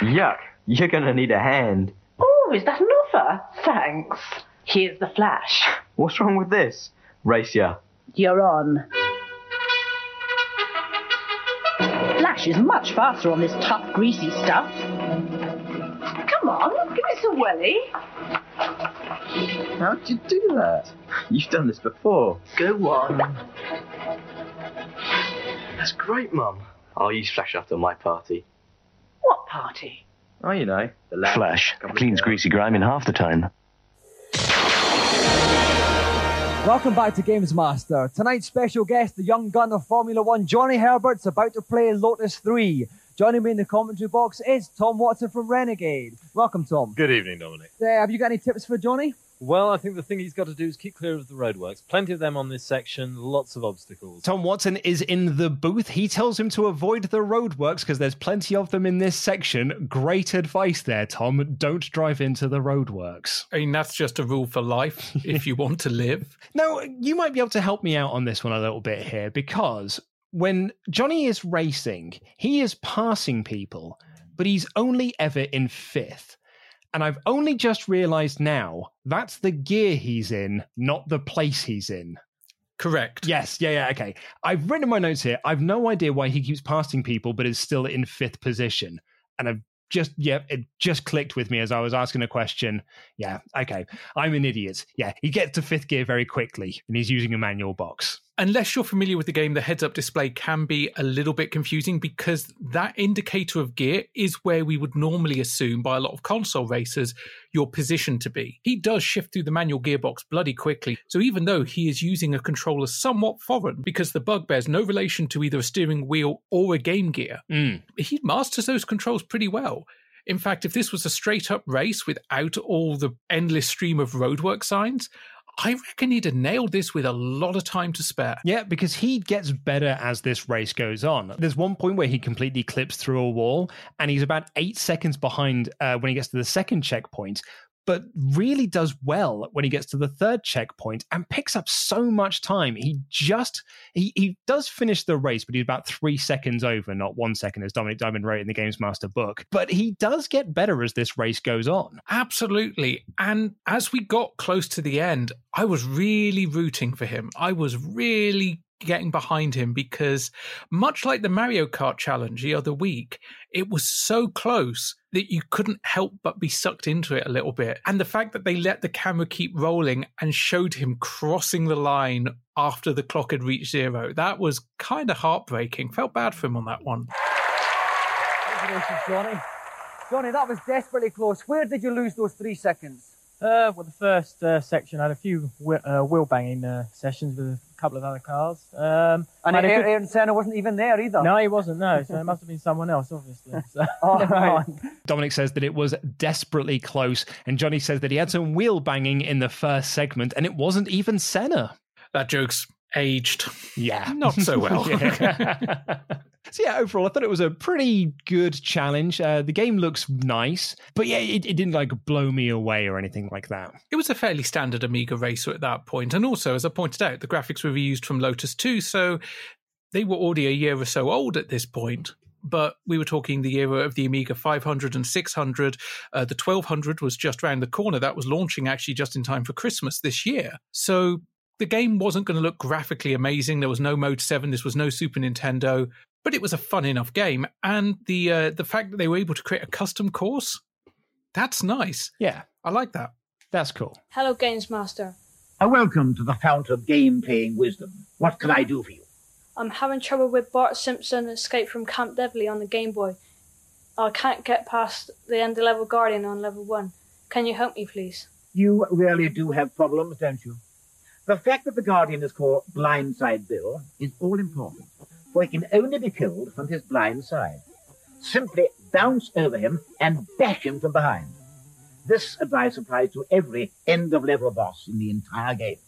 Yuck. You're gonna need a hand. Oh, is that an offer? Thanks. Here's the flash. What's wrong with this? Race ya. You're on. Flash is much faster on this tough, greasy stuff. Come on, give us a welly. How'd you do that? You've done this before. Go on. That's great, Mum. I'll use Flash after my party. What party? Oh, you know, the lab. Flash cleans greasy grime in half the time. Welcome back to Games Master. Tonight's special guest, the young gun of Formula One, Johnny Herbert's about to play Lotus 3. Joining me in the commentary box is Tom Watson from Renegade. Welcome, Tom. Good evening, Dominik. Uh, have you got any tips for Johnny? Well, I think the thing he's got to do is keep clear of the roadworks. Plenty of them on this section, lots of obstacles. Tom Watson is in the booth. He tells him to avoid the roadworks because there's plenty of them in this section. Great advice there, Tom. Don't drive into the roadworks. I mean, that's just a rule for life if you want to live. Now, you might be able to help me out on this one a little bit here because when Johnny is racing, he is passing people, but he's only ever in fifth. And I've only just realized now that's the gear he's in, not the place he's in. Correct. Yes, yeah, yeah, okay. I've written in my notes here. I've no idea why he keeps passing people, but is still in fifth position. And I've just, yeah, it just clicked with me as I was asking a question. Yeah, okay. I'm an idiot. Yeah, he gets to fifth gear very quickly and he's using a manual box. Unless you're familiar with the game, the heads up display can be a little bit confusing because that indicator of gear is where we would normally assume by a lot of console racers your position to be. He does shift through the manual gearbox bloody quickly. So even though he is using a controller somewhat foreign because the bug bears no relation to either a steering wheel or a game gear, mm. he masters those controls pretty well. In fact, if this was a straight up race without all the endless stream of roadwork signs, I reckon he'd have nailed this with a lot of time to spare. Yeah, because he gets better as this race goes on. There's one point where he completely clips through a wall, and he's about eight seconds behind uh, when he gets to the second checkpoint. But really does well when he gets to the third checkpoint and picks up so much time. He just he he does finish the race, but he's about three seconds over, not one second, as Dominik Diamond wrote in the Games Master book. But he does get better as this race goes on. Absolutely. And as we got close to the end, I was really rooting for him. I was really getting behind him because, much like the Mario Kart challenge the other week, it was so close that you couldn't help but be sucked into it a little bit. And the fact that they let the camera keep rolling and showed him crossing the line after the clock had reached zero, that was kind of heartbreaking. Felt bad for him on that one. Johnny. Johnny, that was desperately close. Where did you lose those three seconds? Uh, well, the first uh, section I had a few wheel, uh, wheel banging uh, sessions with a couple of other cars. Um, And had a Aaron, good- Ayrton Senna wasn't even there either. No, he wasn't. No, so it must have been someone else, obviously. So, Oh, right. Dominik says that it was desperately close, and Johnny says that he had some wheel banging in the first segment, and it wasn't even Senna. That joke's aged. Yeah. Not so well. Yeah. so yeah, overall, I thought it was a pretty good challenge. Uh, the game looks nice, but yeah, it, it didn't like blow me away or anything like that. It was a fairly standard Amiga racer at that point, and also, as I pointed out, the graphics were reused from Lotus 2, so they were already a year or so old at this point. But we were talking the era of the Amiga 500 and 600. Uh, the 1200 was just round the corner. That was launching actually just in time for Christmas this year. So the game wasn't going to look graphically amazing. There was no Mode 7. This was no Super Nintendo. But it was a fun enough game. And the uh, the fact that they were able to create a custom course, that's nice. Yeah. I like that. That's cool. Hello, Games Master. A welcome to the fount of game playing wisdom. What can I do for you? I'm having trouble with Bart Simpson Escape from Camp Deadly on the Game Boy. I can't get past the end of level Guardian on level 1. Can you help me, please? You really do have problems, don't you? The fact that the Guardian is called Blindside Bill is all important, for he can only be killed from his blind side. Simply bounce over him and bash him from behind. This advice applies to every end of level boss in the entire game.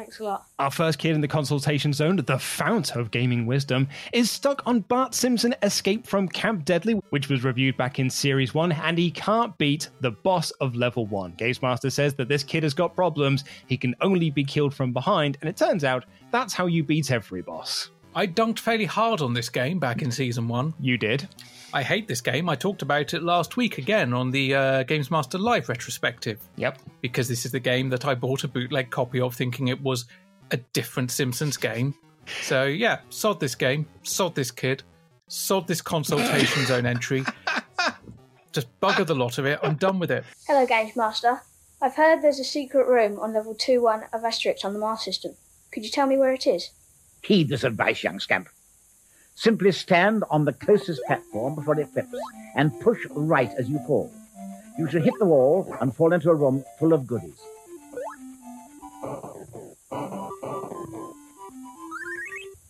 Thanks a lot. Our first kid in the consultation zone, the fount of gaming wisdom, is stuck on Bart Simpson Escape from Camp Deadly, which was reviewed back in Series 1, and he can't beat the boss of level 1. Games Master says that this kid has got problems, he can only be killed from behind, and it turns out that's how you beat every boss. I dunked fairly hard on this game back in season one. You did. I hate this game. I talked about it last week again on the uh, Games Master Live retrospective. Yep. Because this is the game that I bought a bootleg copy of, thinking it was a different Simpsons game. So yeah, sod this game, sod this kid, sod this consultation zone entry. Just bugger the lot of it. I'm done with it. Hello, Games Master. I've heard there's a secret room on level 2 1 of Asterix on the Master System. Could you tell me where it is? Heed this advice, young scamp. Simply stand on the closest platform before it flips and push right as you fall. You should hit the wall and fall into a room full of goodies.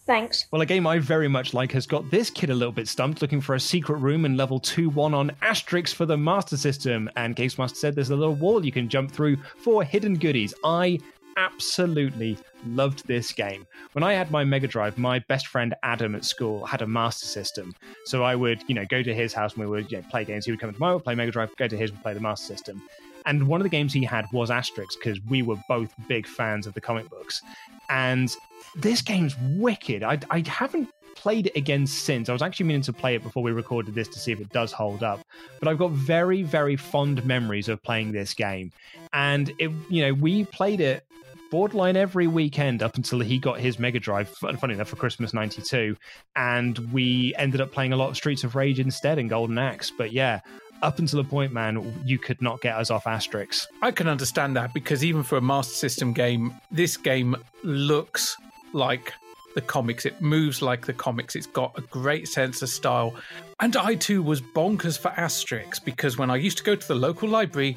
Thanks. Well, a game I very much like has got this kid a little bit stumped, looking for a secret room in level 2 1 on Asterix for the Master System. And Games Master said there's a little wall you can jump through for hidden goodies. I absolutely loved this game. When I had my Mega Drive, my best friend Adam at school had a Master System. So I would, you know, go to his house and we would you know, play games. He would come to would play Mega Drive, go to his and play the Master System. And one of the games he had was Asterix because we were both big fans of the comic books. And this game's wicked. I, I haven't played it again since. I was actually meaning to play it before we recorded this to see if it does hold up. But I've got very, very fond memories of playing this game. And it, you know, we played it borderline every weekend up until he got his Mega Drive, fun- funny enough, for Christmas 92. And we ended up playing a lot of Streets of Rage instead and Golden Axe. But yeah, up until a point, man, you could not get us off Asterix. I can understand that because even for a Master System game, this game looks like the comics. It moves like the comics. It's got a great sense of style. And I too was bonkers for Asterix because when I used to go to the local library,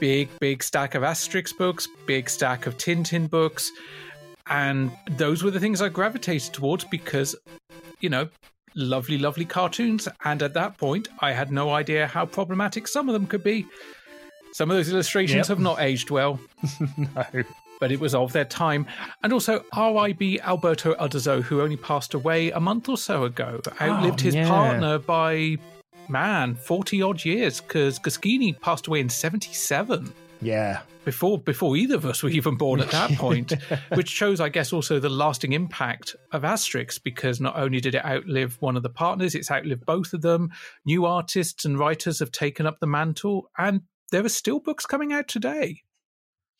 big, big stack of Asterix books, big stack of Tintin books. And those were the things I gravitated towards because, you know, lovely, lovely cartoons. And at that point, I had no idea how problematic some of them could be. Some of those illustrations Yep. have not aged well. no. but it was of their time. And also RIB Alberto Uderzo, who only passed away a month or so ago, oh, outlived his yeah. partner by, man, 40 odd years, because Goscinny passed away in 77 Yeah. before before either of us were even born at that point, which shows, I guess, also the lasting impact of Asterix because not only did it outlive one of the partners, it's outlived both of them. New artists and writers have taken up the mantle, and there are still books coming out today.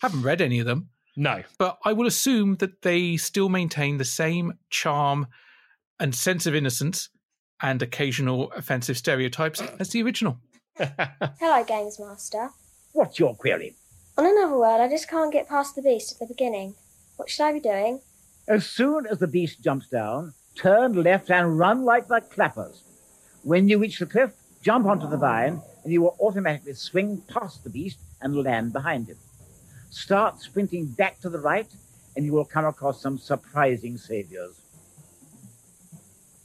Haven't read any of them, No. but I will assume that they still maintain the same charm and sense of innocence and occasional offensive stereotypes as the original. Hello, Games Master. What's your query? On Another World, I just can't get past the beast at the beginning. What should I be doing? As soon as the beast jumps down, turn left and run like the clappers. When you reach the cliff, jump onto the vine, and you will automatically swing past the beast and land behind him. Start sprinting back to the right, and you will come across some surprising saviors.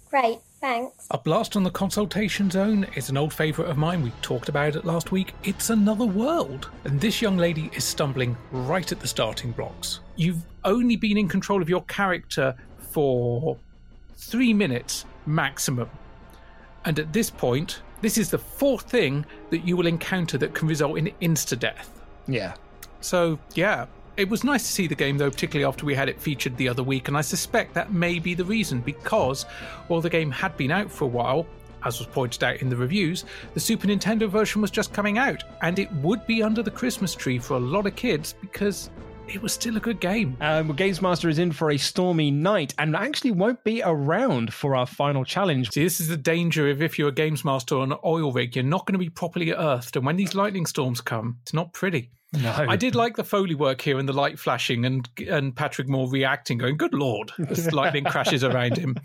Great, thanks. A Blast on the Consultation Zone is an old favourite of mine. We talked about it last week. It's another world. And this young lady is stumbling right at the starting blocks. You've only been in control of your character for three minutes maximum. And at this point, this is the fourth thing that you will encounter that can result in insta death. Yeah. So, yeah, it was nice to see the game, though, particularly after we had it featured the other week, and I suspect that may be the reason because while the game had been out for a while, as was pointed out in the reviews, the Super Nintendo version was just coming out, and it would be under the Christmas tree for a lot of kids because it was still a good game. Um, well, Games Master is in for a stormy night and actually won't be around for our final challenge. See, this is the danger of if you're a Games Master on an oil rig, you're not going to be properly earthed, and when these lightning storms come, it's not pretty. No. I did like the foley work here and the light flashing and and Patrick Moore reacting, going, "Good lord!" as lightning crashes around him.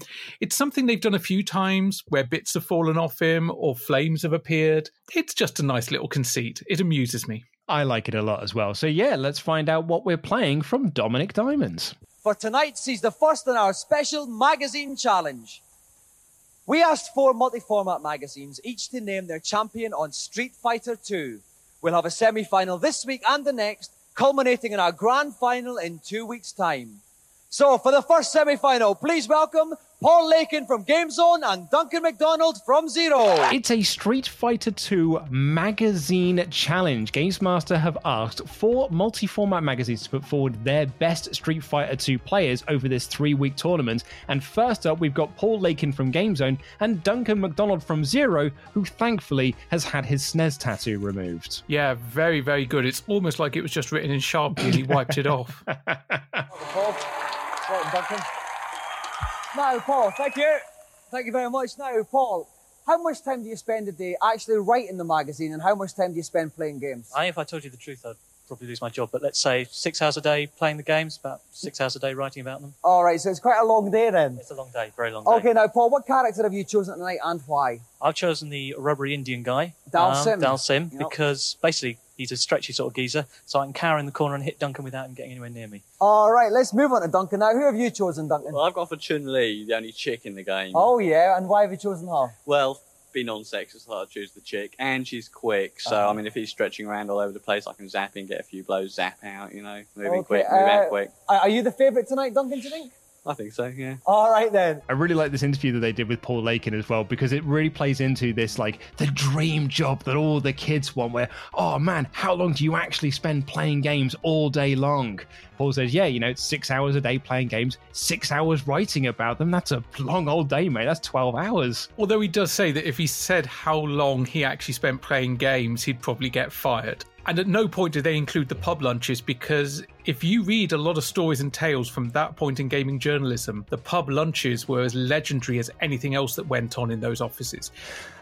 It's something they've done a few times where bits have fallen off him or flames have appeared. It's just a nice little conceit. It amuses me. I like it a lot as well. So, yeah, let's find out what we're playing from Dominik Diamonds. For tonight sees the first in our special magazine challenge. We asked four multi-format magazines, each to name their champion on Street Fighter 2. We'll have a semi-final this week and the next, culminating in our grand final in two weeks' time. So for the first semi-final, please welcome Paul Lakin from Game Zone and Duncan McDonald from Zero. It's a Street Fighter II magazine challenge. Games Master have asked four multi format magazines to put forward their best Street Fighter II players over this three week tournament. And first up, we've got Paul Lakin from Game Zone and Duncan McDonald from Zero, who thankfully has had his SNES tattoo removed. Yeah, very, very good. It's almost like it was just written in Sharpie and he wiped it off. Paul. Welcome, Duncan. Now, Paul, thank you. Thank you very much. Now, Paul, how much time do you spend a day actually writing the magazine and how much time do you spend playing games? I, if I told you the truth, I'd probably lose my job. But let's say six hours a day playing the games, about six hours a day writing about them. All right, so it's quite a long day then. It's a long day, very long day. Okay, now, Paul, what character have you chosen tonight and why? I've chosen the rubbery Indian guy, Dal um, Sim. Dhalsim, Yep. because basically he's a stretchy sort of geezer, so I can cower in the corner and hit Duncan without him getting anywhere near me. All right, let's move on to Duncan now. Who have you chosen, Duncan? Well, I've gone for Chun Li, the only chick in the game. Oh, yeah, and why have you chosen her? Well, being non-sexist, I thought I'd choose the chick, and she's quick. So Uh-huh. I mean, if he's stretching around all over the place, I can zap in, get a few blows, zap out. You know, moving Okay, quick, move out uh, quick. Are are you the favourite tonight, Duncan, do you think? I think so. Yeah. All right, then. I really like this interview that they did with Paul Lakin as well because it really plays into this like the dream job that all the kids want. Where oh man, how long do you actually spend playing games all day long? Paul says, yeah, you know, it's six hours a day playing games, six hours writing about them. That's a long old day, mate. That's twelve hours. Although he does say that if he said how long he actually spent playing games, he'd probably get fired. And at no point do they include the pub lunches because if you read a lot of stories and tales from that point in gaming journalism, the pub lunches were as legendary as anything else that went on in those offices.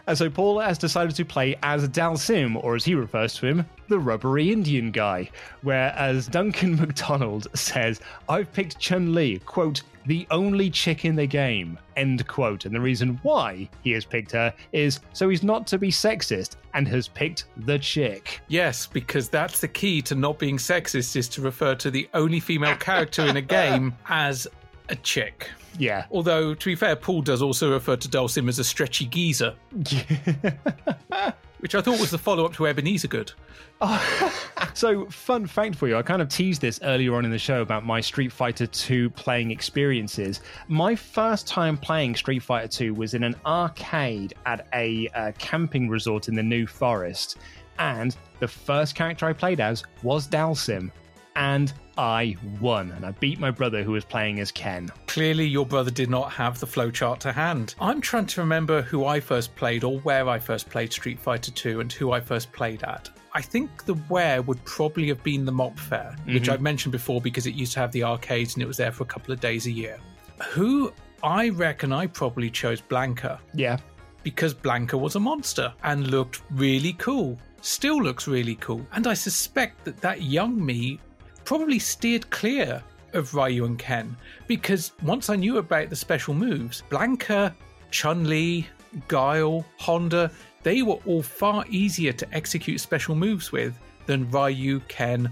And so Paul has decided to play as Dhalsim, or as he refers to him, the rubbery Indian guy. Whereas Duncan McDonald says, I've picked Chun Li, quote, the only chick in the game, end quote. And the reason why he has picked her is so he's not to be sexist and has picked the chick. Yes, because that's the key to not being sexist is to refer to the only female character in a game as a chick. Yeah. Although, to be fair, Paul does also refer to Dhalsim as a stretchy geezer. which I thought was the follow up to Ebeneezer Goode. So, fun fact for you, I kind of teased this earlier on in the show about my Street Fighter 2 playing experiences. My first time playing Street Fighter 2 was in an arcade at a uh, camping resort in the New Forest, and the first character I played as was Dhalsim, and I won, and I beat my brother who was playing as Ken. Clearly, your brother did not have the flowchart to hand. I'm trying to remember who I first played or where I first played Street Fighter 2 and who I first played at. I think the where would probably have been the Mop Fair, which Mhm. I've mentioned before because it used to have the arcades and it was there for a couple of days a year. Who I reckon I probably chose Blanka. Yeah. Because Blanka was a monster and looked really cool. Still looks really cool. And I suspect that that young me probably steered clear of Ryu and Ken because once I knew about the special moves, Blanka, Chun Li, Guile, Honda, they were all far easier to execute special moves with than Ryu, Ken,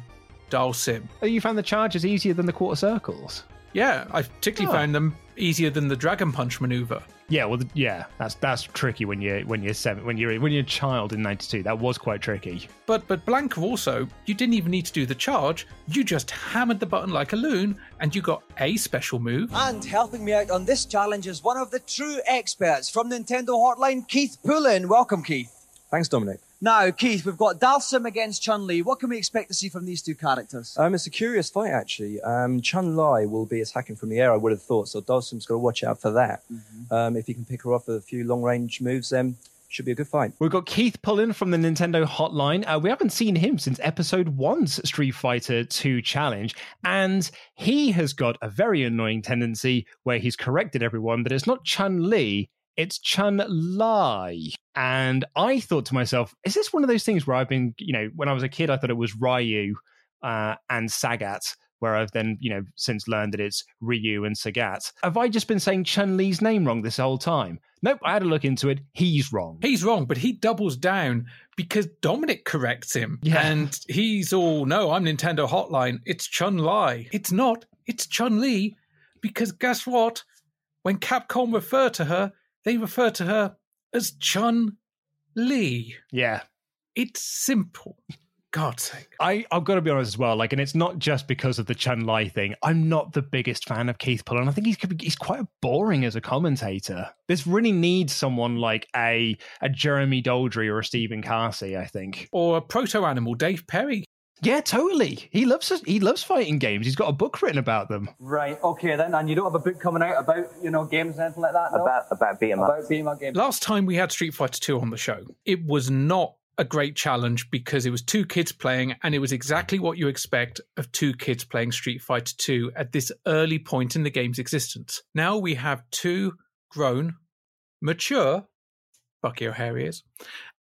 Dhalsim. You found the charges easier than the quarter circles? Yeah, I particularly Oh. found them easier than the Dragon Punch maneuver. Yeah, well, th- yeah, that's that's tricky when you're when you're seven when you're when you're a child in '92. That was quite tricky. But but Blanka also, you didn't even need to do the charge. You just hammered the button like a loon, and you got a special move. And helping me out on this challenge is one of the true experts from Nintendo Hotline, Keith Poulin. Welcome, Keith. Thanks, Dominik. Now, Keith, we've got Dhalsim against Chun Li. What can we expect to see from these two characters? Um, it's a curious fight, actually. Um, Chun Lai will be attacking from the air, I would have thought, so Dhalsim's got to watch out for that. Um, if he can pick her off with a few long range moves, then should be a good fight. We've got Keith Pullen from the Nintendo Hotline. Uh, we haven't seen him since Episode One's Street Fighter Two challenge, and he has got a very annoying tendency where he's corrected everyone that it's not Chun Li. It's Chun Lai. And I thought to myself, is this one of those things where I've been, you know, when I was a kid, I thought it was Ryu uh, and Sagat, where I've then, you know, since learned that it's Ryu and Sagat. Have I just been saying Chun Li's name wrong this whole time? Nope, I had a look into it. He's wrong. He's wrong, but he doubles down because Dominik corrects him. And he's all, no, I'm Nintendo Hotline. It's Chun Li. It's not. It's Chun Li. Because guess what? When Capcom refer to her, they refer to her as Chun Li. Yeah. It's simple. God's sake. I, I've got to be honest as well. Like, and it's not just because of the Chun Lai thing. I'm not the biggest fan of Keith Pullen. I think he's he's quite boring as a commentator. This really needs someone like a a Jeremy Daldry or a Stephen Carsey. I think. Or a proto animal, Dave Perry. Yeah, totally. He loves he loves fighting games. He's got a book written about them. Right, okay then. And you don't have a book coming out about, you know, games and anything like that? No? About about beat 'em up. About beat 'em up games. Last time we had Street Fighter 2 on the show, it was not a great challenge because it was two kids playing and it was exactly what you expect of two kids playing Street Fighter 2 at this early point in the game's existence. Now we have two grown, mature, Bucky O'Hare is,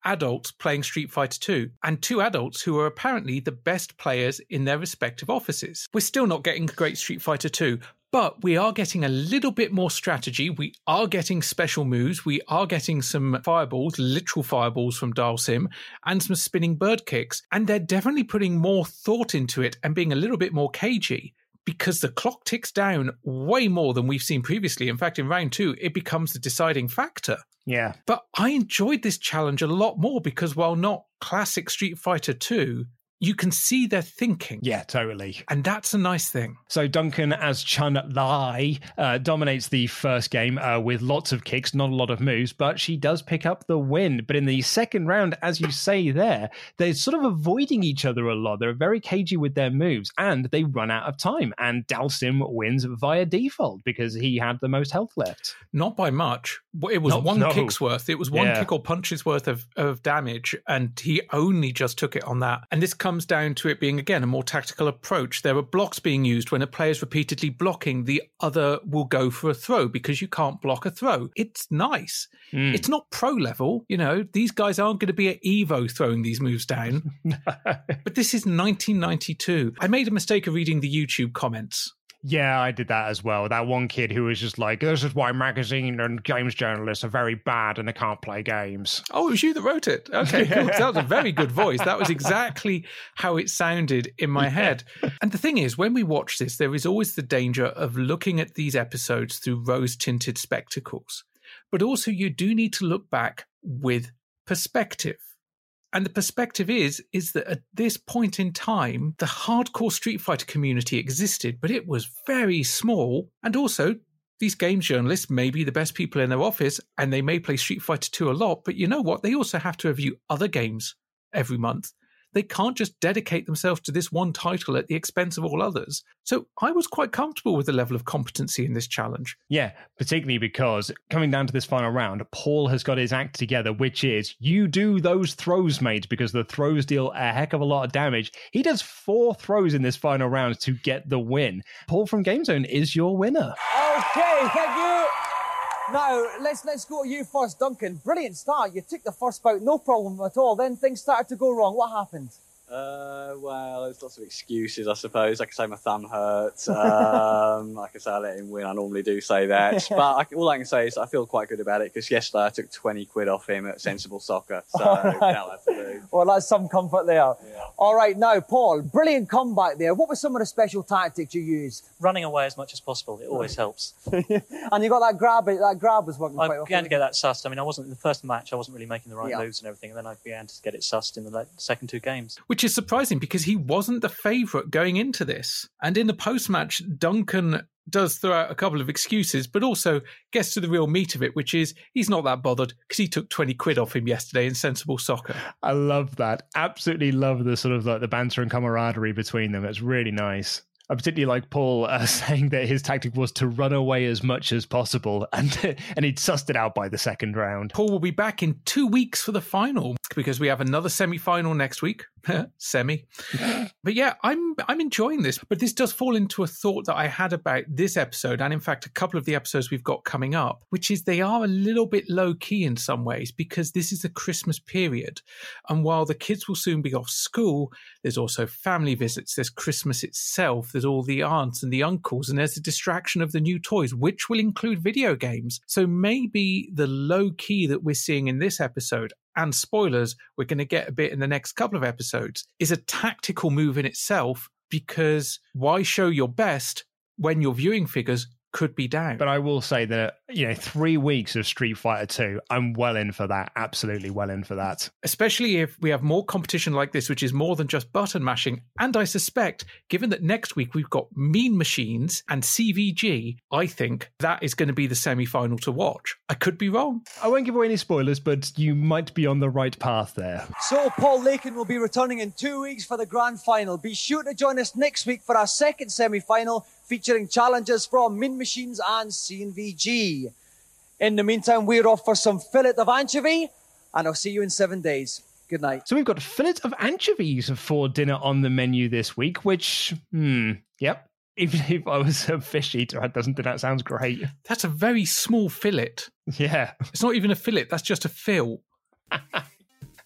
adults playing Street Fighter 2 and two adults who are apparently the best players in their respective offices. We're still not getting great Street Fighter 2, but we are getting a little bit more strategy. We are getting special moves. We are getting some fireballs, literal fireballs from Dhalsim, and some spinning bird kicks. And they're definitely putting more thought into it and being a little bit more cagey because the clock ticks down way more than we've seen previously. In fact, in round two, it becomes the deciding factor. Yeah. But I enjoyed this challenge a lot more because while not classic Street Fighter 2, you can see their thinking. Yeah, totally. And that's a nice thing. So Duncan as Chun Lai uh, dominates the first game uh, with lots of kicks, not a lot of moves, but she does pick up the win. But in the second round, as you say there, they're sort of avoiding each other a lot. They're very cagey with their moves, and they run out of time. And Dhalsim wins via default because he had the most health left. Not by much. It was No, one no. kick's worth. It was one Yeah. kick or punch's worth of, of damage, and he only just took it on that. And this comes down to it being, again, a more tactical approach. There are blocks being used when a player is repeatedly blocking, the other will go for a throw because you can't block a throw. It's nice. Hmm. It's not pro level. You know, these guys aren't going to be at Evo throwing these moves down. but this is 1992. I made a mistake of reading the YouTube comments. Yeah, I did that as well. That one kid who was just like, "This is why magazine and games journalists are very bad and they can't play games." Oh, it was you that wrote it. Okay, cool. That was a very good voice. That was exactly how it sounded in my head. And the thing is, when we watch this, there is always the danger of looking at these episodes through rose tinted spectacles. But also, you do need to look back with perspective. And the perspective is is that at this point in time, the hardcore Street Fighter community existed, but it was very small. And also, these games journalists may be the best people in their office and they may play Street Fighter 2 a lot, but you know what? They also have to review other games every month. They can't just dedicate themselves to this one title at the expense of all others. So I was quite comfortable with the level of competency in this challenge. Yeah, particularly because coming down to this final round, Paul has got his act together, which is you do those throws, mate, because the throws deal a heck of a lot of damage. He does four throws in this final round to get the win. Paul from Game Zone is your winner. Okay, thank you. Now let's let's go to you first, Duncan. Brilliant start. You took the first bout, no problem at all. Then things started to go wrong. What happened? Uh, well, there's lots of excuses, I suppose. Like I say, my thumb hurts. Um, like I say, I let him win. I normally do say that. But I, all I can say is I feel quite good about it because yesterday I took 20 quid off him at Sensible Soccer. So All right. that'll have to do. Well, that's some comfort there. All right, now Paul, brilliant comeback there. What were some of the special tactics you used? Running away as much as possible. It always helps. And you got that grab. That grab was working I quite well. I began to get that sussed. I mean, I wasn't in the first match. I wasn't really making the right Yeah. moves and everything, and then I began to get it sussed in the second two games. Which is surprising because he wasn't the favourite going into this. And in the post match, Duncan does throw out a couple of excuses, but also gets to the real meat of it, which is he's not that bothered because he took 20 quid off him yesterday in sensible soccer. I love that. Absolutely love the sort of like the banter and camaraderie between them. It's really nice. I particularly like Paul uh, saying that his tactic was to run away as much as possible, and and he'd sussed it out by the second round. Paul will be back in two weeks for the final because we have another semi-final next week. Semi, but yeah, I'm I'm enjoying this. But this does fall into a thought that I had about this episode, and in fact, a couple of the episodes we've got coming up, which is they are a little bit low key in some ways because this is the Christmas period, and while the kids will soon be off school, there's also family visits. There's Christmas itself. There's all the aunts and the uncles, and there's the distraction of the new toys, which will include video games. So maybe the low key that we're seeing in this episode and spoilers, we're going to get a bit in the next couple of episodes, is a tactical move in itself because why show your best when your viewing figures could be down? But I will say that you know, three weeks of Street Fighter Two, I'm well in for that. Absolutely well in for that. Especially if we have more competition like this, which is more than just button mashing. And I suspect, given that next week we've got Mean Machines and CVG, I think that is going to be the semi final to watch. I could be wrong. I won't give away any spoilers, but you might be on the right path there. So Paul Lakin will be returning in two weeks for the grand final. Be sure to join us next week for our second semi-final featuring challenges from Mean Machines and CNVG. In the meantime, we're off for some fillet of anchovy, and I'll see you in seven days. Good night. So we've got a fillet of anchovies for dinner on the menu this week, which, hmm, yep. Even if I was a fish eater, that doesn't that sounds great. That's a very small fillet. Yeah. It's not even a fillet, that's just a fill.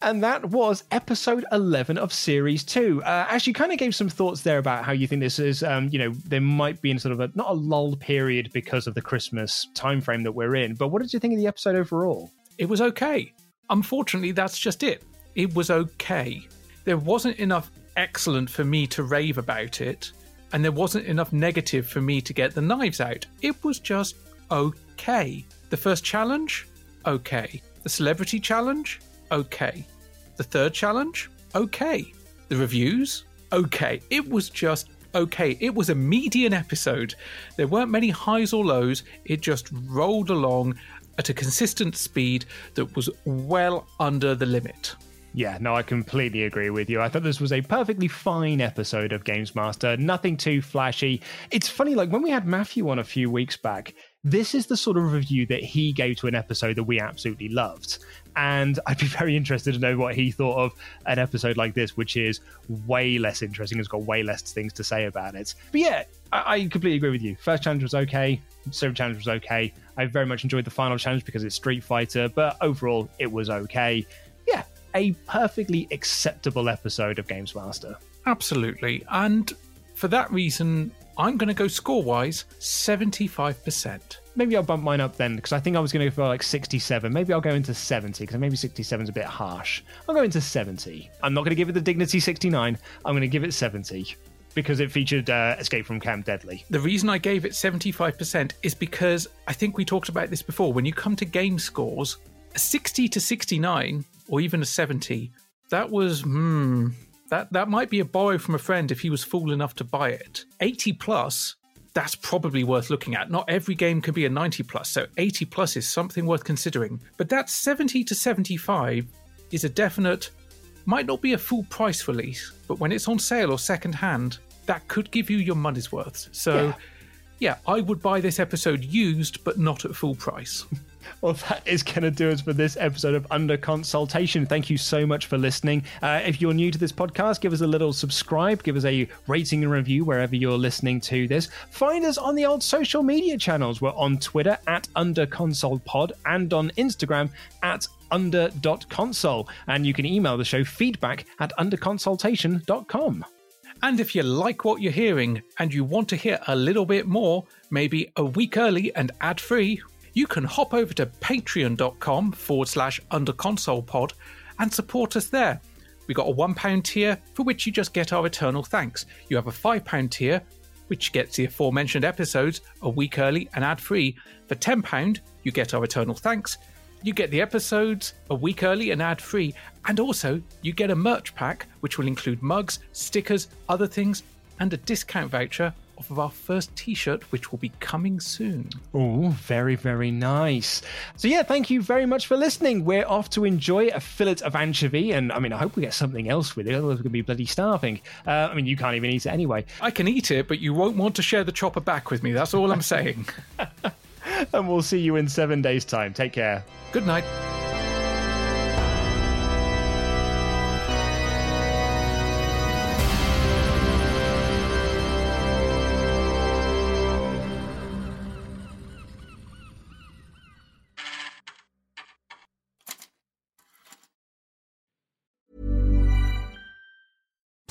And that was episode 11 of series two. Uh, you kind of gave some thoughts there about how you think this is, um, you know, there might be in sort of a, not a lull period because of the Christmas timeframe that we're in, but what did you think of the episode overall? It was okay. Unfortunately, that's just it. It was okay. There wasn't enough excellent for me to rave about it, and there wasn't enough negative for me to get the knives out. It was just okay. The first challenge? Okay. The celebrity challenge? Okay. The third challenge? Okay. The reviews? Okay. It was just okay. It was a median episode. There weren't many highs or lows. It just rolled along at a consistent speed that was well under the limit. Yeah, no, I completely agree with you. I thought this was a perfectly fine episode of Games Master. Nothing too flashy. It's funny, like when we had Matthew on a few weeks back, this is the sort of review that he gave to an episode that we absolutely loved. And I'd be very interested to know what he thought of an episode like this, which is way less interesting, has got way less things to say about it. But yeah, I, I completely agree with you. First challenge was okay, second challenge was okay. I very much enjoyed the final challenge because it's Street Fighter, but overall, it was okay. Yeah, a perfectly acceptable episode of Games Master. Absolutely. And for that reason, I'm going to go score wise 75%. Maybe I'll bump mine up then because I think I was going to go for like 67. Maybe I'll go into 70 because maybe 67 is a bit harsh. I'll go into 70. I'm not going to give it the dignity 69. I'm going to give it 70 because it featured uh, Escape from Camp Deadly. The reason I gave it 75% is because I think we talked about this before. When you come to game scores, a 60 to 69 or even a 70, That was hmm. That that might be a borrow from a friend if he was fool enough to buy it. 80 plus, that's probably worth looking at. Not every game can be a 90 plus, so 80 plus is something worth considering. But that 70 to 75 is a definite might not be a full price release, but when it's on sale or second hand, that could give you your money's worth. So Yeah. yeah, I would buy this episode used, but not at full price. Well, that is going to do us for this episode of Under Consultation. Thank you so much for listening. Uh, if you're new to this podcast, give us a little subscribe, give us a rating and review wherever you're listening to this. Find us on the old social media channels. We're on Twitter at Under Console Pod and on Instagram at under.console. And you can email the show feedback at underconsultation.com. And if you like what you're hearing and you want to hear a little bit more, maybe a week early and ad free, you can hop over to patreon.com forward slash underconsolepod and support us there. We've got a £1 tier for which you just get our eternal thanks. You have a £5 tier, which gets the aforementioned episodes a week early and ad free. For £10, you get our eternal thanks. You get the episodes a week early and ad free, and also you get a merch pack which will include mugs, stickers, other things, and a discount voucher off of our first t shirt, which will be coming soon. Oh, very, very nice. So, yeah, thank you very much for listening. We're off to enjoy a fillet of anchovy, and I mean, I hope we get something else with it, otherwise, we're going to be bloody starving. Uh, I mean, you can't even eat it anyway. I can eat it, but you won't want to share the chopper back with me. That's all I'm saying. and we'll see you in seven days' time. Take care. Good night.